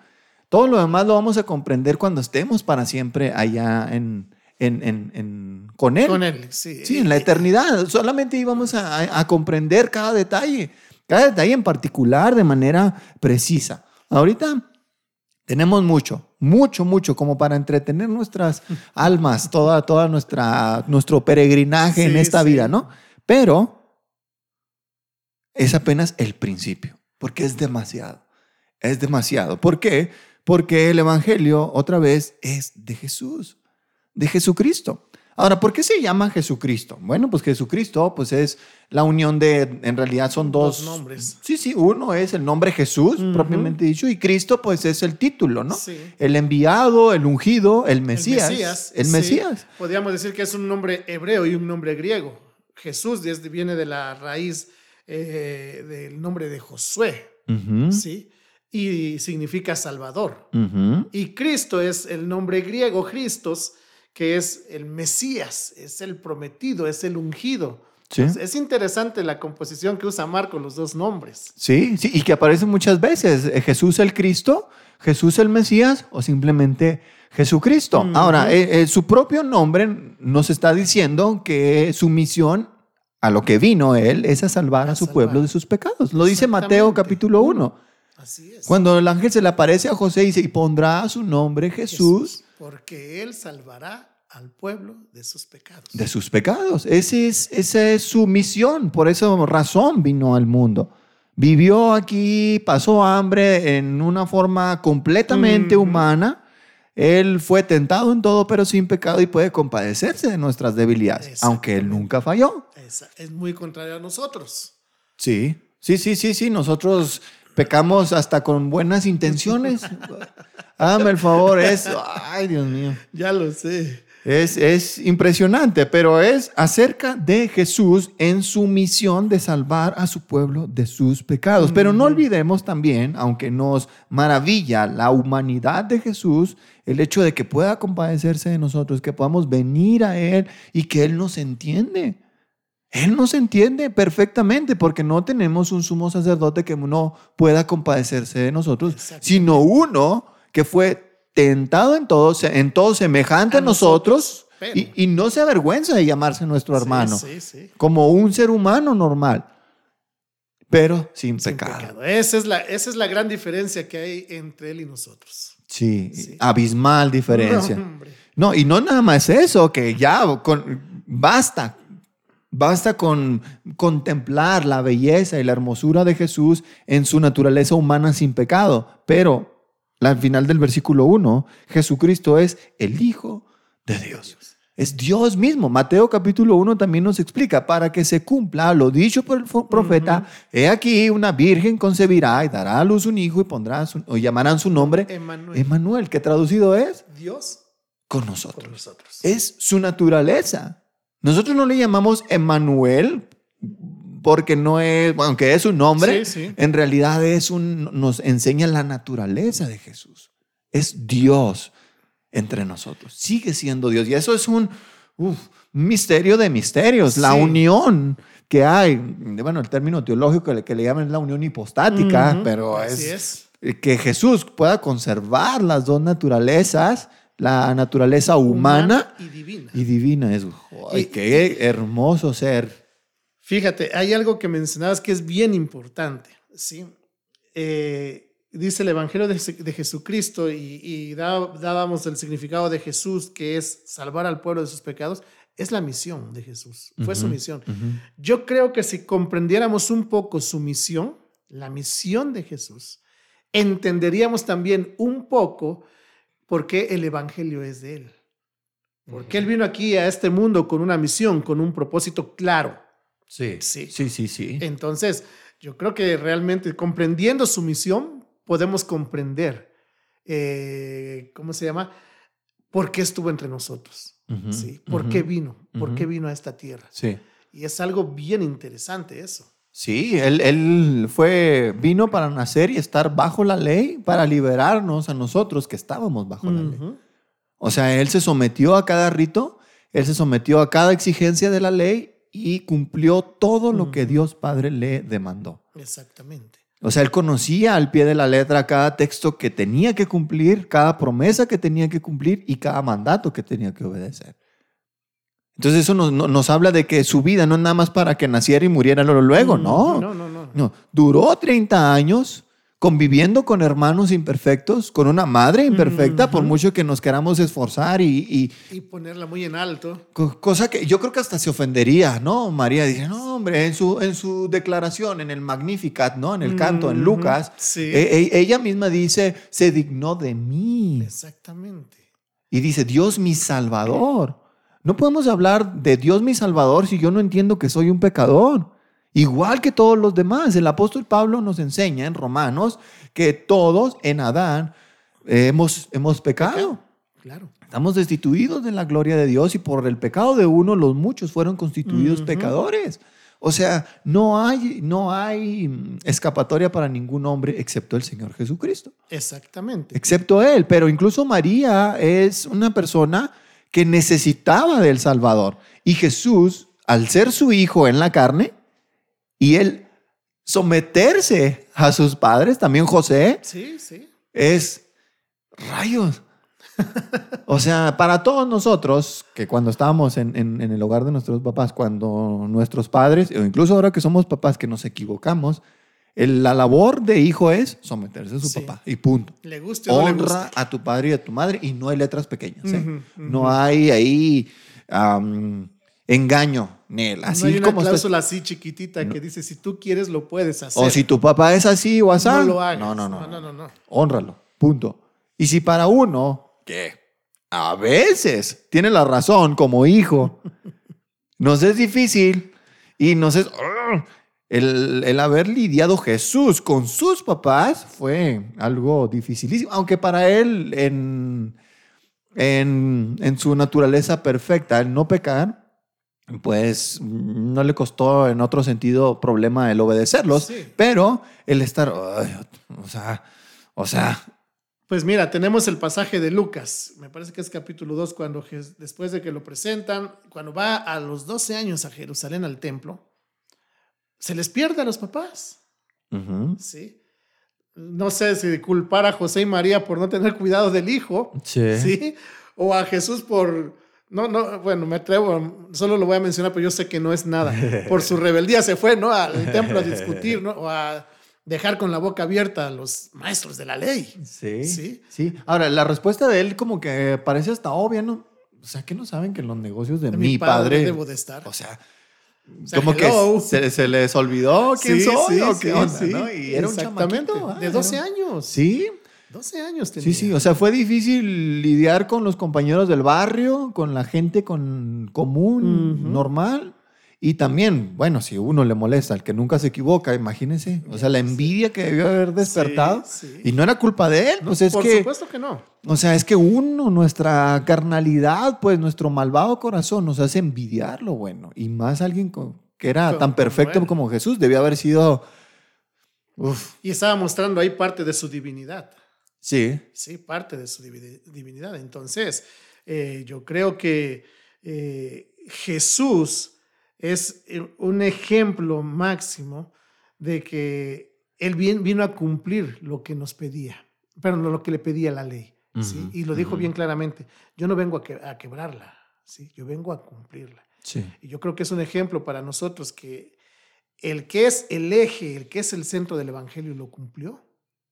Todo lo demás lo vamos a comprender cuando estemos para siempre allá en, en- en- en- con Él. Con él, sí. Sí, en la eternidad. Solamente íbamos a, a- a comprender cada detalle, cada detalle en particular de manera precisa. Ahorita tenemos mucho, mucho, mucho como para entretener nuestras <laughs> almas, toda, toda nuestra, nuestro peregrinaje en esta sí. vida, ¿no? Pero es apenas el principio, porque es demasiado, es demasiado. ¿Por qué? Porque el Evangelio, otra vez, es de Jesús, de Jesucristo. Ahora, ¿por qué se llama Jesucristo? Bueno, pues Jesucristo, pues es la unión de, en realidad son dos, Dos nombres. Sí, sí, uno es el nombre Jesús, propiamente dicho, y Cristo, pues es el título, ¿no? Sí. El enviado, el ungido, el El Mesías. Mesías. El sí. Mesías. Podríamos decir que es un nombre hebreo y un nombre griego. Jesús desde- viene de la raíz eh, del nombre de Josué, ¿sí? Y significa Salvador. Y Cristo es el nombre griego, Christos, que es el Mesías, es el prometido, es el ungido. Sí. Es, es interesante la composición que usa Marco, los dos nombres. Sí, sí, y que aparece muchas veces. eh, Jesús el Cristo, Jesús el Mesías o simplemente Jesucristo. Ahora, eh, eh, su propio nombre nos está diciendo que su misión, a lo que vino él, es a salvar a, A su salvar. pueblo de sus pecados. Lo dice Mateo capítulo 1. Así es. Cuando el ángel se le aparece a José y dice, y pondrá su nombre Jesús Porque Él salvará al pueblo de sus pecados. de sus pecados. Ese es, esa es su misión, por esa razón vino al mundo. Vivió aquí, pasó hambre en una forma completamente humana. Él fue tentado en todo, pero sin pecado y puede compadecerse de nuestras debilidades, aunque él nunca falló. Esa- es muy contrario a nosotros. Sí, sí, sí, sí, sí. Nosotros pecamos hasta con buenas intenciones. <laughs> Hágame el favor, es. Ay, Dios mío. <laughs> Ya lo sé. Es, es impresionante, pero es acerca de Jesús en su misión de salvar a su pueblo de sus pecados. Pero no olvidemos también, aunque nos maravilla la humanidad de Jesús, el hecho de que pueda compadecerse de nosotros, que podamos venir a Él y que Él nos entiende. Él nos entiende perfectamente porque no tenemos un sumo sacerdote que no pueda compadecerse de nosotros, sino uno que fue tentado en todo, en todo semejante a, A nosotros, y, y no se avergüenza de llamarse nuestro hermano, Sí, sí. como un ser humano normal, pero sin, Sin pecado. pecado. Esa, es la, esa es la gran diferencia que hay entre Él y nosotros. Sí, Sí. abismal diferencia. No, y no nada más eso, que ya con, basta, basta con contemplar la belleza y la hermosura de Jesús en su naturaleza humana sin pecado. Pero al final del versículo 1, Jesucristo es el Hijo de Dios. Es Dios mismo. Mateo capítulo 1 también nos explica, para que se cumpla lo dicho por el profeta, he aquí una virgen concebirá y dará a luz un hijo y pondrá su- o llamarán su nombre Emmanuel. Emanuel, que traducido es Dios con nosotros. nosotros. Es su naturaleza. Nosotros no le llamamos Emanuel porque no es, bueno, aunque es un nombre, Sí, sí. en realidad es un, nos enseña la naturaleza de Jesús. Es Dios entre nosotros, sigue siendo Dios. Y eso es un uf, misterio de misterios, la Sí. unión que hay, bueno, el término teológico que le, llaman es la unión hipostática, Ujú, pero así es, que Jesús pueda conservar las dos naturalezas, la naturaleza humana, y divina. y divina. Es, ¡ay, qué hermoso ser. Fíjate, hay algo que mencionabas que es bien importante, ¿sí? Eh, dice el Evangelio de, de Jesucristo y, y dá- dábamos el significado de Jesús, que es salvar al pueblo de sus pecados, es la misión de Jesús, fue su misión. Yo creo que si comprendiéramos un poco su misión, la misión de Jesús, entenderíamos también un poco por qué el Evangelio es de Él. Porque Él vino aquí a este mundo con una misión, con un propósito claro. Sí, Sí. sí, sí, sí. Entonces, yo creo que realmente comprendiendo su misión, podemos comprender, eh, ¿cómo se llama? ¿Por qué estuvo entre nosotros? ¿sí? ¿Por qué vino? ¿Por qué vino a esta tierra? Sí. Y es algo bien interesante eso. Sí, él, él fue, vino para nacer y estar bajo la ley, para liberarnos a nosotros que estábamos bajo la ley. O sea, él se sometió a cada rito, él se sometió a cada exigencia de la ley y cumplió todo lo que. Dios Padre le demandó. Exactamente. O sea, él conocía al pie de la letra cada texto que tenía que cumplir, cada promesa que tenía que cumplir y cada mandato que tenía que obedecer. Entonces eso nos, no- nos habla de que su vida no es nada más para que naciera y muriera luego, no. No, no, no. No, duró 30 años conviviendo con hermanos imperfectos, con una madre imperfecta, por mucho que nos queramos esforzar y, y Y ponerla muy en alto. co- cosa que yo creo que hasta se ofendería, ¿no? María dice, no, hombre, en su, en su declaración, en el Magnificat, ¿no? En el canto, en Ujú. Lucas, Sí. e- e- ella misma dice, se dignó de mí. Exactamente. Y dice, Dios mi Salvador. No podemos hablar de Dios mi Salvador si yo no entiendo que soy un pecador. Igual que todos los demás. El apóstol Pablo nos enseña en Romanos que todos en Adán eh, hemos, hemos pecado. Claro. Estamos destituidos de la gloria de Dios y por el pecado de uno los muchos fueron constituidos pecadores. O sea, no hay, no hay escapatoria para ningún hombre excepto el Señor Jesucristo Exactamente. excepto él. Pero incluso María es una persona que necesitaba del Salvador. Y Jesús, al ser su hijo en la carne, y él someterse a sus padres, también José, Sí, sí. es rayos. O sea, para todos nosotros, que cuando estábamos en, en- en el hogar de nuestros papás, cuando nuestros padres, o incluso ahora que somos papás que nos equivocamos, el- la labor de hijo es someterse a su Sí. papá y punto Le guste o no le guste. honra a tu padre y a tu madre y no hay letras pequeñas. ¿eh? Ujú, ujú. No hay ahí am, engaño, Nel. Así no hay una como estás- cláusula así chiquitita que dice si tú quieres lo puedes hacer. O si tu papá es así o así. no lo hagas. No, no, no. no, no, no, no. Honralo. Punto. Y si para uno, que a veces tiene la razón como hijo, <laughs> nos es difícil y nos es... El, el haber lidiado Jesús con sus papás fue algo dificilísimo, aunque para él en, en, en su naturaleza perfecta, el no pecar, pues no le costó en otro sentido problema el obedecerlos, Sí. pero el estar, ay, o sea, o sea, Pues mira, tenemos el pasaje de Lucas, me parece que es capítulo 2, cuando después de que lo presentan, cuando va a los 12 años a Jerusalén al templo, se les pierde a los papás, ¿sí? No sé si culpar a José y María por no tener cuidado del hijo, sí, ¿sí? O a Jesús por... No, no, bueno, me atrevo, solo lo voy a mencionar, pero yo sé que no es nada. Por su <laughs> rebeldía se fue, ¿no? Al templo a discutir, ¿no? O a dejar con la boca abierta a los maestros de la ley. sí, Sí. sí. Ahora, la respuesta de él como que parece hasta obvia, ¿no? O sea, que no saben que en los negocios de mi, padre, debo de estar. o sea, O sea, como hello. que se, se les olvidó quién Sí, soy sí, o sí. Y era un chamaquito. de 12 era- años. Sí, 12 años tenía. Sí, sí, o sea, fue difícil lidiar con los compañeros del barrio, con la gente con, común, Ujú. normal. Y también, bueno, si uno le molesta al que nunca se equivoca, imagínense. O sea, la envidia que debió haber despertado. Sí, sí. Y no era culpa de él. Pues es Por que, supuesto que no. o sea, es que uno, nuestra carnalidad, pues nuestro malvado corazón nos hace envidiar lo bueno. Y más alguien con- que era Como- tan perfecto como como Jesús. Debió haber sido... Uf, Y estaba mostrando ahí parte de su divinidad. Sí, Sí, parte de su divi- divinidad. Entonces, eh, yo creo que eh, Jesús es eh, un ejemplo máximo de que Él vino a cumplir lo que nos pedía, pero no lo que le pedía la ley. ¿sí? Y lo dijo bien claramente, yo no vengo a, que- a quebrarla, ¿sí? yo vengo a cumplirla. sí. Y yo creo que es un ejemplo para nosotros que el que es el eje, el que es el centro del Evangelio lo cumplió.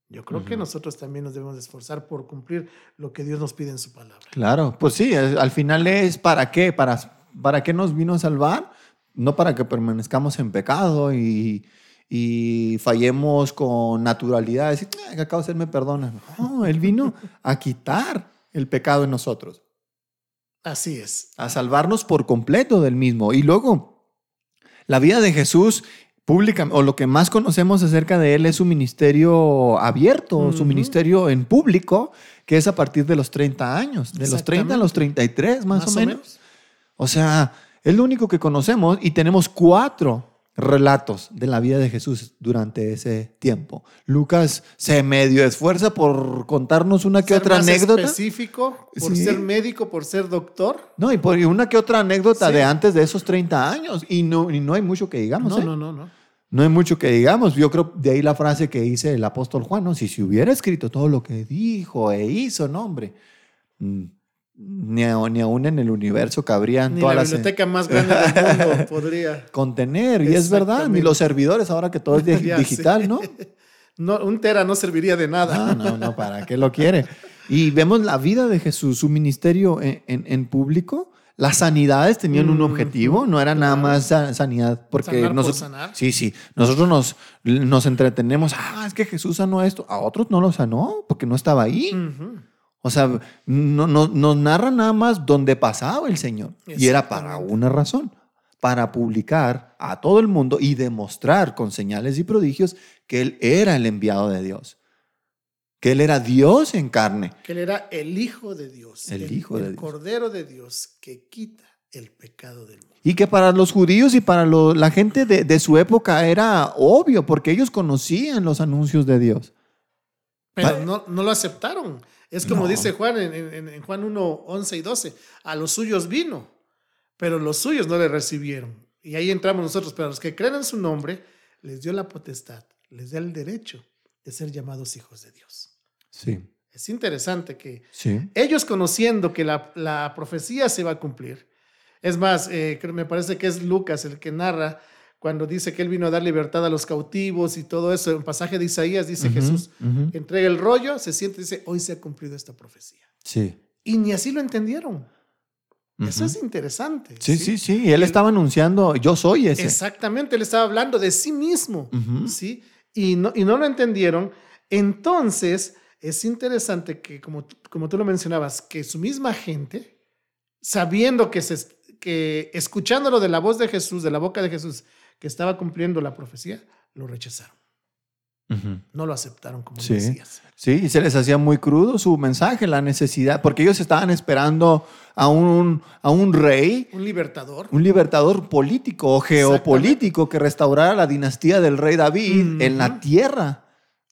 Yo creo que nosotros también nos debemos de esforzar por cumplir lo que Dios nos pide en su palabra. Claro, pues sí, al final es para qué, para, para qué nos vino a salvar, no para que permanezcamos en pecado y, y fallemos con naturalidad, decir, "Ah, que acabo de ser me perdona. No, Él vino a quitar el pecado en nosotros, Así es. a salvarnos por completo del mismo. Y luego, la vida de Jesús pública, o lo que más conocemos acerca de él es su ministerio abierto, su ministerio en público, que es a partir de los 30 años, de los 30 a los 33 más, o, menos. O sea, es lo único que conocemos y tenemos cuatro relatos de la vida de Jesús durante ese tiempo. Lucas se medio esfuerza por contarnos una que Ser otra más anécdota. específico, por Sí. ser médico, por ser doctor. No, y por una que otra anécdota Sí. de antes de esos 30 años. Y no, y no hay mucho que digamos. No, ¿eh? no, no, no. No hay mucho que digamos. Yo creo de ahí la frase que dice el apóstol Juan, ¿no? Si se hubiera escrito todo lo que dijo e hizo, no, hombre. mm, Ni, a- ni aún en el universo cabrían Ni todas la las... biblioteca más grande del <laughs> mundo podría. contener. Y es verdad, ni los servidores ahora que todo es <laughs> digital. ¿no? <laughs> No, un tera no serviría de nada. No, no, no, ¿para qué lo quiere? Y vemos la vida de Jesús, su ministerio en, en- en público. Las sanidades tenían un Ujú, objetivo, no era nada más sa- sanidad, porque Sanar por nosotros, sanar. sí, sí, nosotros nos, nos entretenemos, ah, es que Jesús sanó esto, a otros no lo sanó porque no estaba ahí. Ujú. O sea, no, no- nos narra nada más donde pasaba el Señor. Y era para una razón, para publicar a todo el mundo y demostrar con señales y prodigios que Él era el enviado de Dios. Que Él era Dios en carne. Que él era el Hijo de Dios. El Hijo de el Dios. Cordero de Dios que quita el pecado del mundo. Y que para los judíos y para lo- la gente de, de su época era obvio, porque ellos conocían los anuncios de Dios. Pero no lo aceptaron. Es como No. dice Juan en, en- en Juan 1, 11 y 12. A los suyos vino, pero los suyos no le recibieron. Y ahí entramos nosotros. Pero a los que creen en su nombre, les dio la potestad, les dio el derecho de ser llamados hijos de Dios. Sí, Es interesante que sí. ellos conociendo que la, la profecía se va a cumplir. Es más, eh, me parece que es Lucas el que narra cuando dice que él vino a dar libertad a los cautivos y todo eso. En pasaje de Isaías dice Jesús, entrega el rollo, se siente y dice, hoy se ha cumplido esta profecía. Sí. Y ni así lo entendieron. Eso es interesante. Sí, sí, sí. Él estaba anunciando, yo soy ese. Exactamente, él estaba hablando de sí mismo. ¿sí? Y no, y no lo entendieron. Entonces, es interesante que, como, como tú lo mencionabas, que su misma gente, sabiendo que, se, que escuchándolo de la voz de Jesús, de la boca de Jesús, que estaba cumpliendo la profecía, lo rechazaron. No lo aceptaron como Sí. Mesías. Sí, y se les hacía muy crudo su mensaje, la necesidad, porque ellos estaban esperando a un, a un rey, Un libertador. un libertador político o geopolítico que restaurara la dinastía del rey David en la tierra.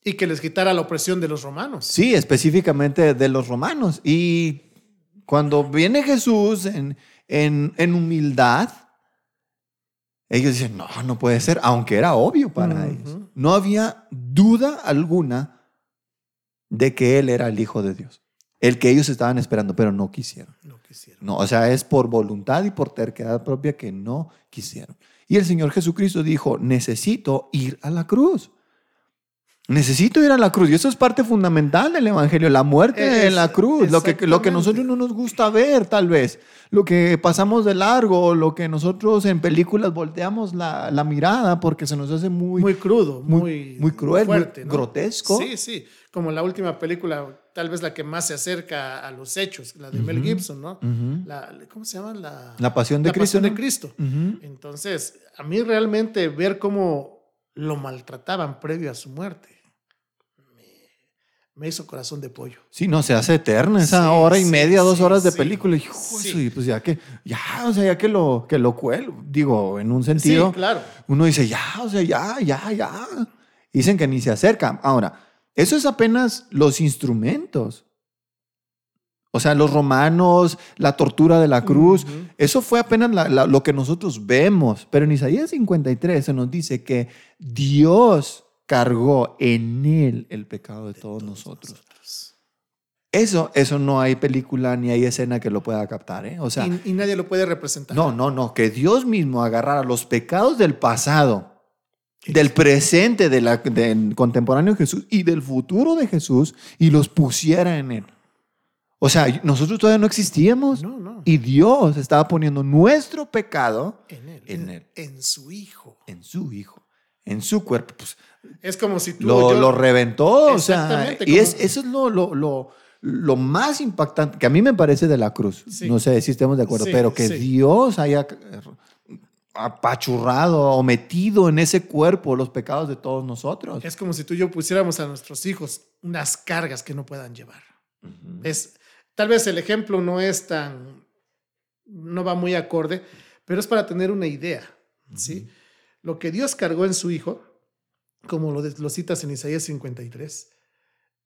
Y que les quitara la opresión de los romanos. Sí, específicamente de los romanos. Y cuando viene Jesús en, en, en humildad, ellos dicen, no, no puede ser, aunque era obvio para ellos. No había duda alguna de que Él era el Hijo de Dios, el que ellos estaban esperando, pero no quisieron. No quisieron. No, o sea, es por voluntad y por terquedad propia que no quisieron. Y el Señor Jesucristo dijo, necesito ir a la cruz. Necesito ir a la cruz. Y eso es parte fundamental del Evangelio, la muerte en la cruz, lo que, lo que nosotros no nos gusta ver tal vez, lo que pasamos de largo, lo que nosotros en películas volteamos la, la mirada porque se nos hace muy... Muy crudo, muy- cruel, muy fuerte, ¿no? grotesco. Sí, sí. Como la última película, tal vez la que más se acerca a los hechos, la de Mel Gibson, ¿no? La- ¿Cómo se llama? La, La pasión de La Cristo. Pasión de. Cristo. Entonces, a mí realmente ver cómo lo maltrataban previo a su muerte, me hizo corazón de pollo. Sí, no, se hace eterna esa Sí, hora y sí, media, dos sí, horas de película. Hijo, pues ya que, ya, o sea, ya que lo, que lo cuelo, digo, en un sentido, Sí, claro. uno dice, ya, o sea, ya, ya, ya. Dicen que ni se acercan. Ahora, eso es apenas los instrumentos. O sea, los romanos, la tortura de la cruz, Ujú. eso fue apenas la- la- lo que nosotros vemos. Pero en Isaías 53 se nos dice que Dios cargó en él el pecado de, todos, nosotros. Eso, eso no hay película ni hay escena que lo pueda captar, ¿eh? O sea, y, y nadie lo puede representar. no, no, no, que Dios mismo agarrara los pecados del pasado, del presente, de la, del contemporáneo Jesús y del futuro de Jesús y los pusiera en él. O sea, nosotros todavía no existíamos No, no. y Dios estaba poniendo nuestro pecado en él. en él. En su hijo. en su hijo, en su cuerpo. Pues Es como si tú. lo, yo- lo reventó. O sea, y es, eso es lo, lo, lo, lo más impactante que a mí me parece de la cruz. Sí. No sé si estemos de acuerdo, Sí, pero que sí. Dios haya apachurrado o metido en ese cuerpo los pecados de todos nosotros. Es como si tú y yo pusiéramos a nuestros hijos unas cargas que no puedan llevar. Es, tal vez el ejemplo no es tan, no va muy acorde, pero es para tener una idea, ¿sí? Lo que Dios cargó en su Hijo, como lo, citas en Isaías 53,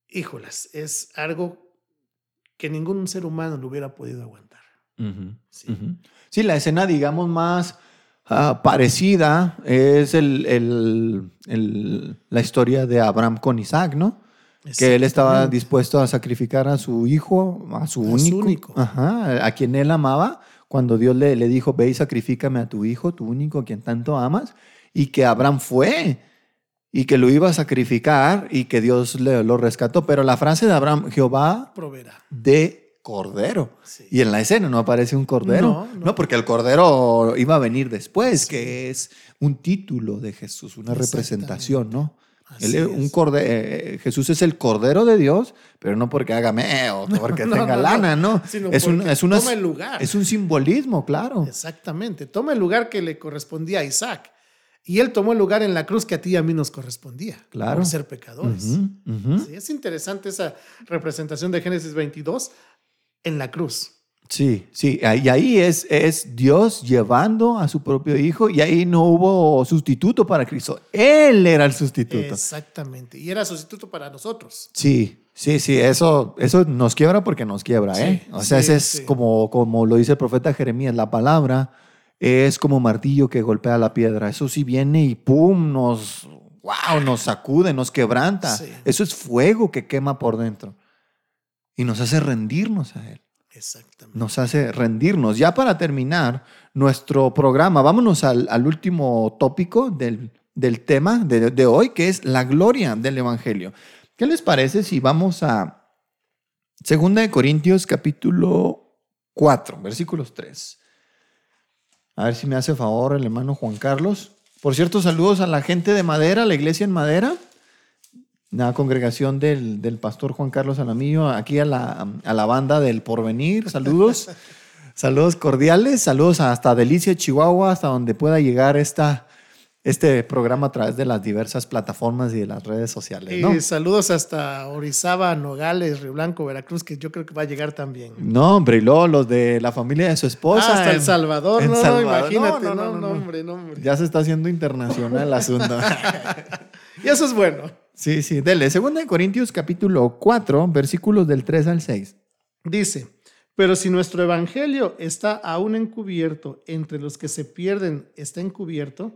híjolas, es algo que ningún ser humano lo hubiera podido aguantar. Sí. la escena, digamos, más ah, parecida es el, el- el- la historia de Abraham con Isaac, ¿no? Que él estaba dispuesto a sacrificar a su hijo, a su A su único, único. Ajá, a quien él amaba, cuando Dios le, le dijo, ve y sacrifícame a tu hijo, tu único, a quien tanto amas, y que Abraham fue, y que lo iba a sacrificar, y que Dios le, lo rescató. Pero la frase de Abraham, Jehová de cordero. Sí. Y en la escena no aparece un cordero. No, No, no. porque el cordero iba a venir después, Sí. que es un título de Jesús, una representación, ¿no? Así Él es un es. corde- eh, Jesús es el cordero de Dios, pero no porque haga meo, <laughs> no porque No, tenga no, lana, ¿no? Sino Es un, es, una- toma el lugar. es un simbolismo, claro. Exactamente. Toma el lugar que le correspondía a Isaac. Y él tomó el lugar en la cruz que a ti y a mí nos correspondía. Claro. Por ser pecadores. Sí, es interesante esa representación de Génesis 22 en la cruz. Sí, sí, y ahí es, es Dios llevando a su propio hijo y ahí no hubo sustituto para Cristo. Él era el sustituto. Exactamente. Y era sustituto para nosotros. Sí, sí, sí, eso, eso nos quiebra porque nos quiebra, Sí, ¿eh? O sea, sí, ese es sí. como, como lo dice el profeta Jeremías, la palabra es como martillo que golpea la piedra. Eso sí viene y pum, nos, wow, nos sacude, nos quebranta. Sí. Eso es fuego que quema por dentro y nos hace rendirnos a Él. Exactamente. Nos hace rendirnos. Ya para terminar nuestro programa, vámonos al, al último tópico del, del tema de, de hoy, que es la gloria del Evangelio. ¿Qué les parece si vamos a 2 de Corintios capítulo 4, versículos 3? A ver si me hace favor el hermano Juan Carlos. Por cierto, saludos a la gente de Madera, la iglesia en Madera, la congregación del, del pastor Juan Carlos Alamillo, aquí a la, a la banda del Porvenir. Saludos, <laughs> saludos cordiales, saludos hasta Delicia, Chihuahua, hasta donde pueda llegar esta, este programa a través de las diversas plataformas y de las redes sociales. Y ¿no? saludos hasta Orizaba, Nogales, Río Blanco, Veracruz, que yo creo que va a llegar también. No, hombre, y luego los de la familia de su esposa. hasta en- El Salvador, en no, no, Salvador. imagínate, No, no, no, no, no. hombre, no, hombre. Ya se está haciendo internacional el asunto. <laughs> Y eso es bueno. sí, sí, dele. Segunda de Corintios capítulo 4, versículos del 3 al 6. Dice, pero si nuestro evangelio está aún encubierto, entre los que se pierden está encubierto,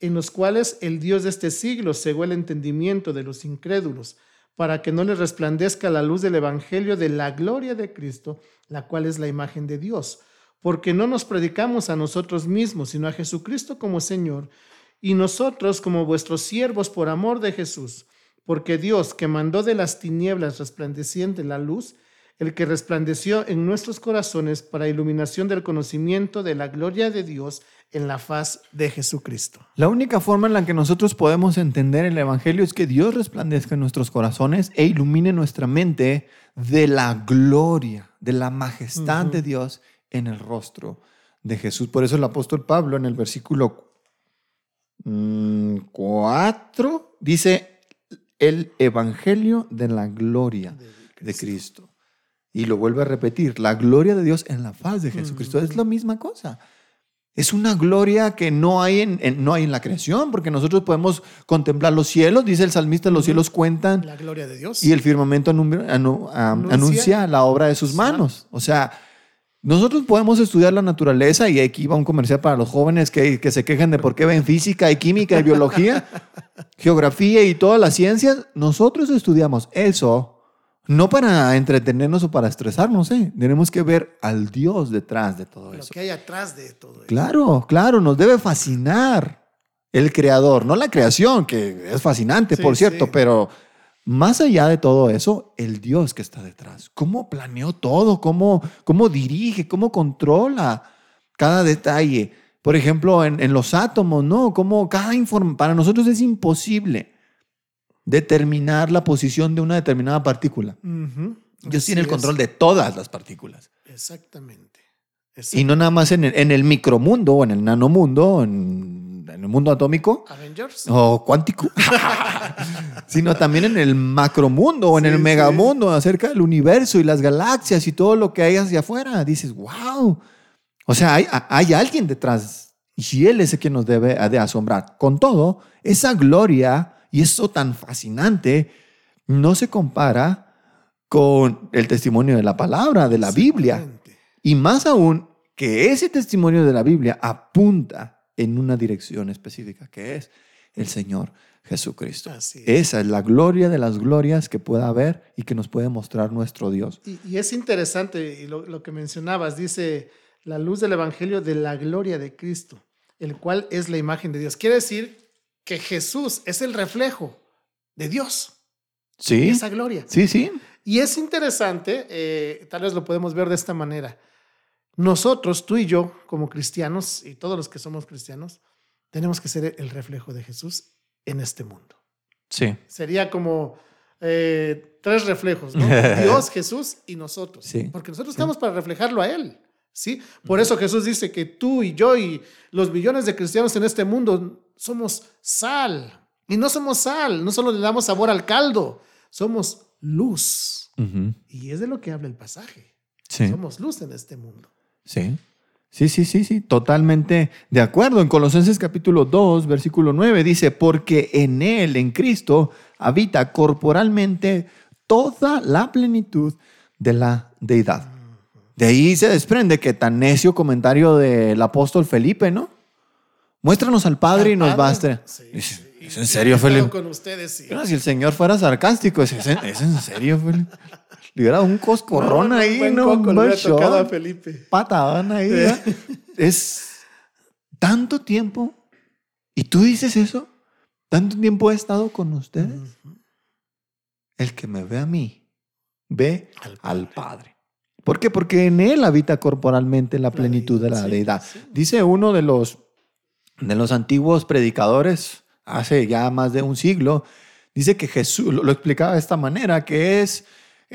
en los cuales el Dios de este siglo cegó el entendimiento de los incrédulos, para que no les resplandezca la luz del evangelio de la gloria de Cristo, la cual es la imagen de Dios. Porque no nos predicamos a nosotros mismos, sino a Jesucristo como Señor, y nosotros como vuestros siervos por amor de Jesús. Porque Dios, que mandó de las tinieblas resplandeciente la luz, el que resplandeció en nuestros corazones para iluminación del conocimiento de la gloria de Dios en la faz de Jesucristo. La única forma en la que nosotros podemos entender el Evangelio es que Dios resplandezca en nuestros corazones e ilumine nuestra mente de la gloria, de la majestad de Dios en el rostro de Jesús. Por eso el apóstol Pablo en el versículo 4 dice, el evangelio de la gloria de Cristo. Y lo vuelve a repetir, la gloria de Dios en la faz de Jesucristo. Es la misma cosa. Es una gloria que no hay en, no hay en la creación, porque nosotros podemos contemplar los cielos, dice el salmista, los cielos cuentan. La gloria de Dios. Y el firmamento anuncia, la obra de sus manos. O sea, nosotros podemos estudiar la naturaleza y aquí va un comercial para los jóvenes que, que se quejan de por qué ven física y química y biología, <laughs> geografía y todas las ciencias. Nosotros estudiamos eso no para entretenernos o para estresarnos, ¿eh? Tenemos que ver al Dios detrás de todo eso. Lo que hay atrás de todo eso. Claro, claro, nos debe fascinar el creador, no la creación, que es fascinante, por cierto, pero más allá de todo eso, el Dios que está detrás. ¿Cómo planeó todo? ¿Cómo, cómo dirige? ¿Cómo controla cada detalle? Por ejemplo, en, en los átomos, ¿no? Cómo cada informe, para nosotros es imposible determinar la posición de una determinada partícula. Dios tiene el control de todas las partículas. Exactamente. Y no nada más en el, en el micromundo o en el nanomundo, en, en el mundo atómico. Avengers. O cuántico. <laughs> sino también en el macromundo o en el megamundo, acerca del universo y las galaxias y todo lo que hay hacia afuera. Dices, wow. O sea, hay, hay alguien detrás. Y Él es el que nos debe de asombrar. Con todo, esa gloria y eso tan fascinante no se compara con el testimonio de la palabra, de la Biblia. Y más aún, que ese testimonio de la Biblia apunta en una dirección específica, que es el Señor Jesucristo. Esa es la gloria de las glorias que pueda haber y que nos puede mostrar nuestro Dios. Y, es interesante y lo, lo, que mencionabas, dice la luz del Evangelio de la gloria de Cristo, el cual es la imagen de Dios. Quiere decir que Jesús es el reflejo de Dios. Sí. Esa gloria. Sí, sí. Y es interesante, eh, tal vez lo podemos ver de esta manera. Nosotros, tú y yo, como cristianos, y todos los que somos cristianos, tenemos que ser el reflejo de Jesús en este mundo. Sí. Sería como eh, tres reflejos, ¿no? <laughs> Dios, Jesús y nosotros. Sí. Porque nosotros estamos para reflejarlo a Él. ¿sí? Por eso Jesús dice que tú y yo y los millones de cristianos en este mundo somos sal. Y no somos sal, no solo le damos sabor al caldo, somos luz. Y es de lo que habla el pasaje. Somos luz en este mundo. Sí. Sí, sí, sí, sí, totalmente de acuerdo. En Colosenses capítulo 2, versículo 9 dice, porque en Él, en Cristo, habita corporalmente toda la plenitud de la deidad. De ahí se desprende que tan necio comentario del apóstol Felipe, ¿no? Muéstranos al Padre y nos basta. ¿Es en serio, Felipe? Con ustedes, sí. si el Señor fuera sarcástico, ¿es, en, serio, Felipe? Le hubiera un coscorrón ahí, ¿no? Un buen a Felipe. Patadón ahí. Es tanto tiempo. ¿Y tú dices eso? ¿Tanto tiempo he estado con ustedes? El que me ve a mí, ve Al padre. ¿Por qué? Porque en Él habita corporalmente la plenitud de la deidad. Dice uno de los, de los antiguos predicadores, hace ya más de un siglo, dice que Jesús, lo, explicaba de esta manera, que es...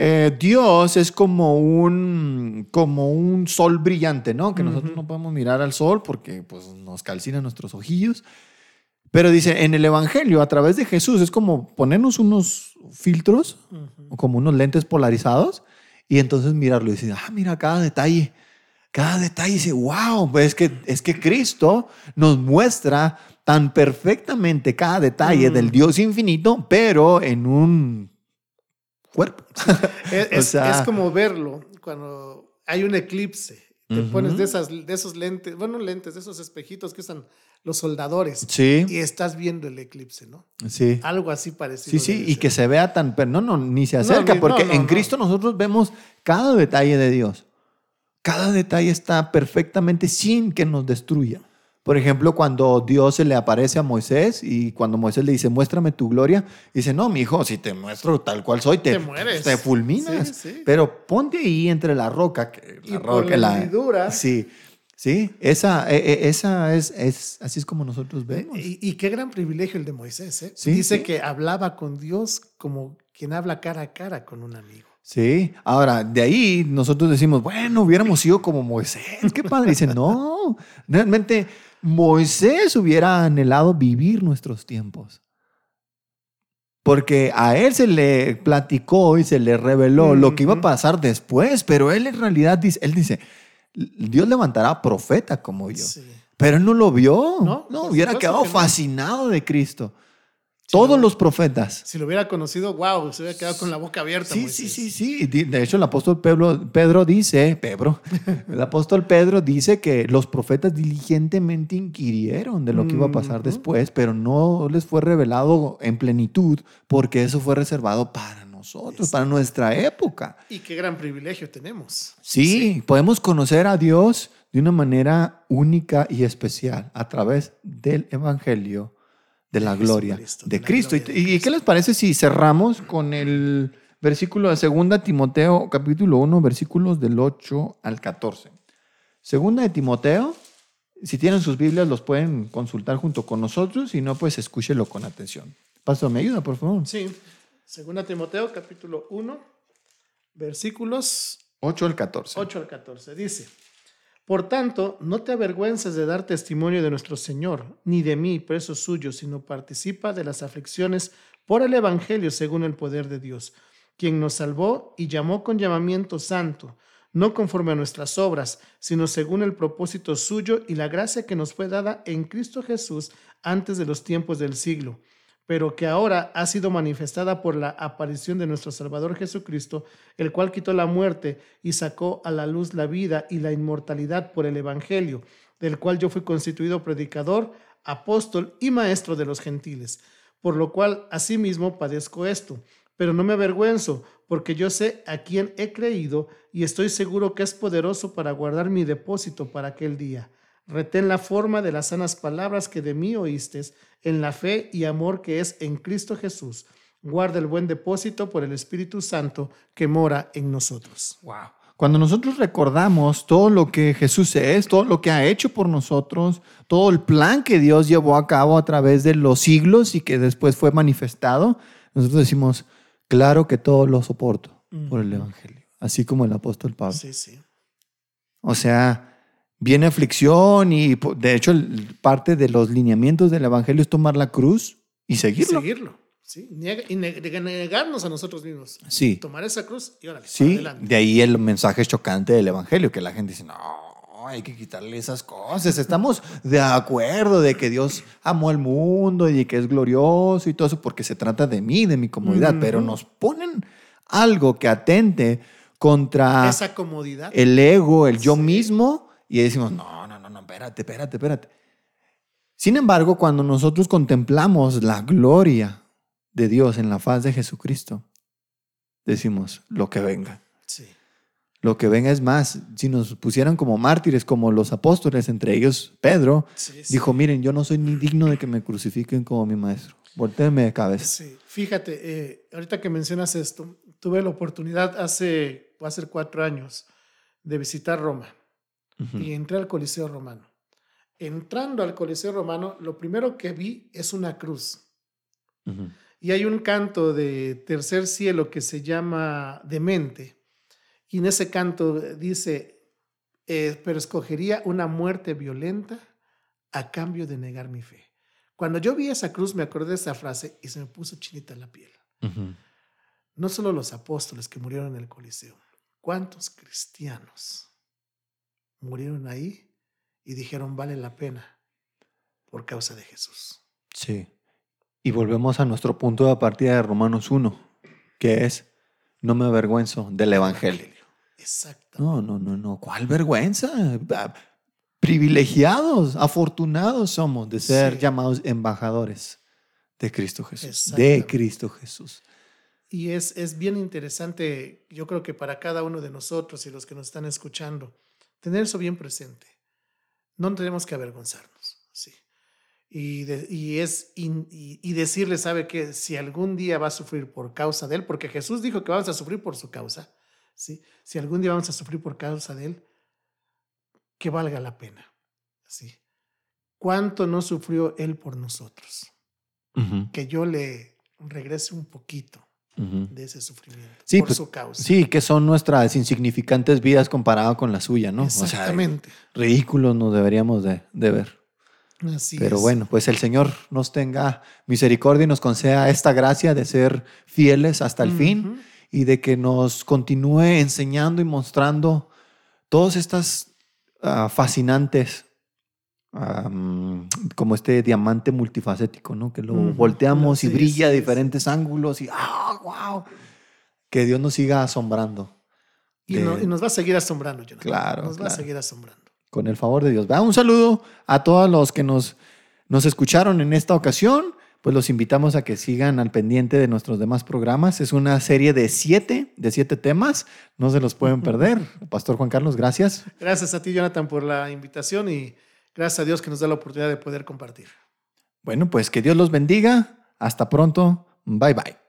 Eh, Dios es como un, como un sol brillante, ¿no? Que nosotros no podemos mirar al sol porque pues, nos calcina nuestros ojillos. Pero dice, en el Evangelio, a través de Jesús, es como ponernos unos filtros, como unos lentes polarizados, y entonces mirarlo y decir, ah, mira cada detalle, cada detalle. Dice, wow, pues es que, es que Cristo nos muestra tan perfectamente cada detalle del mm. Dios infinito, pero en un cuerpo. <laughs> <laughs> Es, como verlo cuando hay un eclipse. Te pones de, esas, de esos lentes, bueno, lentes, de esos espejitos que usan los soldadores. Sí. Y estás viendo el eclipse, ¿no? Sí. Algo así parecido. Sí, sí, y que se vea tan, pero no, no, ni se acerca, porque en Cristo nosotros vemos cada detalle de Dios. Cada detalle está perfectamente sin que nos destruya. Por ejemplo, cuando Dios se le aparece a Moisés y cuando Moisés le dice, muéstrame tu gloria, dice, no, mi hijo, si te muestro tal cual soy, te, mueres. Te fulminas. Pero ponte ahí entre la roca. la y roca, la, Sí. Sí, esa, e, e, esa es, es, así es como nosotros vemos. Y, qué gran privilegio el de Moisés. ¿eh? Dice que hablaba con Dios como quien habla cara a cara con un amigo. Sí, ahora de ahí nosotros decimos, bueno, hubiéramos sido como Moisés, qué padre. Dice, no, realmente Moisés hubiera anhelado vivir nuestros tiempos. porque a él se le platicó y se le reveló lo que iba a pasar después, pero él en realidad dice, él dice, Dios levantará profeta como yo. Sí. Pero él no lo vio. No, No, hubiera quedado fascinado de Cristo. Todos los profetas. Si lo hubiera conocido, wow, se hubiera quedado con la boca abierta. Sí, Moisés. sí, sí, sí. De hecho, el apóstol Pedro, Pedro dice, Pedro, <laughs> el apóstol Pedro dice que los profetas diligentemente inquirieron de lo que iba a pasar después, pero no les fue revelado en plenitud porque eso fue reservado para nosotros, para nuestra época. Y qué gran privilegio tenemos. Sí, podemos conocer a Dios de una manera única y especial a través del Evangelio de la gloria de de la Cristo. gloria de ¿Y, y qué les parece si cerramos con el versículo de 2 Timoteo, capítulo 1, versículos del 8 al 14? Segunda de Timoteo, si tienen sus Biblias, los pueden consultar junto con nosotros, si no, pues escúchelo con atención. Pastor, ¿me ayuda, por favor? Sí. Segunda Timoteo, capítulo 1, versículos 8 al 14. 8 al 14. Dice, Por tanto, no te avergüences de dar testimonio de nuestro Señor, ni de mí, preso suyo, sino participa de las aflicciones por el Evangelio según el poder de Dios, quien nos salvó y llamó con llamamiento santo, no conforme a nuestras obras, sino según el propósito suyo y la gracia que nos fue dada en Cristo Jesús antes de los tiempos del siglo pero que ahora ha sido manifestada por la aparición de nuestro Salvador Jesucristo, el cual quitó la muerte y sacó a la luz la vida y la inmortalidad por el Evangelio, del cual yo fui constituido predicador, apóstol y maestro de los gentiles, por lo cual asimismo padezco esto, pero no me avergüenzo, porque yo sé a quién he creído y estoy seguro que es poderoso para guardar mi depósito para aquel día. Retén la forma de las sanas palabras que de mí oístes, en la fe y amor que es en Cristo Jesús. Guarda el buen depósito por el Espíritu Santo que mora en nosotros. Wow. Cuando nosotros recordamos todo lo que Jesús es, todo lo que ha hecho por nosotros, todo el plan que Dios llevó a cabo a través de los siglos y que después fue manifestado, nosotros decimos, claro que todo lo soporto por el. Evangelio, así como el apóstol Pablo. Sí, sí. O sea, viene aflicción y de hecho parte de los lineamientos del Evangelio es tomar la cruz y Y seguirlo. seguirlo. ¿sí? Y neg- negarnos a nosotros mismos. Sí. Tomar esa cruz y órale, Sí, adelante. de ahí el mensaje chocante del Evangelio, que la gente dice, no, hay que quitarle esas cosas. Estamos de acuerdo de que Dios amó al mundo y que es glorioso y todo eso, porque se trata de mí, de mi comodidad, Ujú. pero nos ponen algo que atente contra Esa comodidad. el ego, el yo Sí. mismo, y decimos, no, no, no, no, espérate, espérate, espérate. Sin embargo, cuando nosotros contemplamos la gloria de Dios en la faz de Jesucristo, decimos, lo que venga. Sí. Lo que venga es más. Si nos pusieran como mártires, como los apóstoles, entre ellos Pedro, Sí, sí. dijo, miren, yo no soy ni digno de que me crucifiquen como mi maestro. Voltéenme de cabeza. Sí, fíjate, eh, ahorita que mencionas esto, tuve la oportunidad hace, va a ser cuatro años de visitar Roma Y entré al Coliseo Romano. Entrando al Coliseo Romano, lo primero que vi es una cruz. Y hay un canto de tercer cielo que se llama Demente. Y en ese canto dice, eh, pero escogería una muerte violenta a cambio de negar mi fe. Cuando yo vi esa cruz me acordé de esa frase y se me puso chinita la piel. No solo los apóstoles que murieron en el Coliseo, ¿cuántos cristianos murieron ahí y dijeron vale la pena por causa de Jesús? Sí. Y volvemos a nuestro punto de partida de Romanos 1, que es, no me avergüenzo del Evangelio. Exacto. No, no, no, no. ¿Cuál vergüenza? Ah, Privilegiados, afortunados somos de ser Sí. llamados embajadores de Cristo Jesús. De. Cristo Jesús. Y es, es bien interesante, yo creo que para cada uno de nosotros y los que nos están escuchando, tener eso bien presente. No tenemos que avergonzarnos, sí. Y, de- y es, y, y decirle, sabe que si algún día va a sufrir por causa de él, porque Jesús dijo que vamos a sufrir por su causa, sí. Si algún día vamos a sufrir por causa de él, que valga la pena, sí. ¿Cuánto no sufrió él por nosotros? Que yo le regrese un poquito de ese sufrimiento Sí, por pues, su causa. Sí, que son nuestras insignificantes vidas comparado con la suya, ¿no? Exactamente. O sea, ridículos nos deberíamos de, de ver. Así Pero es. bueno, pues el Señor nos tenga misericordia y nos conceda esta gracia de ser fieles hasta el fin y de que nos continúe enseñando y mostrando todas estas ah, fascinantes, am, como este diamante multifacético, ¿no? Que lo Ujú, volteamos y así brilla es, a sí, diferentes ángulos y ¡ah, wow! Que Dios nos siga asombrando. Y, de- no- y nos va a seguir asombrando, Jonathan. Claro, Nos va a claro. seguir asombrando. con el favor de Dios. ¿verdad? Un saludo a todos los que nos, nos escucharon en esta ocasión. Pues los invitamos a que sigan al pendiente de nuestros demás programas. Es una serie de siete, de siete temas. No se los pueden <laughs> perder. Pastor Juan Carlos, gracias. Gracias a ti, Jonathan, por la invitación y gracias a Dios que nos da la oportunidad de poder compartir. Bueno, pues que Dios los bendiga. Hasta pronto. Bye bye.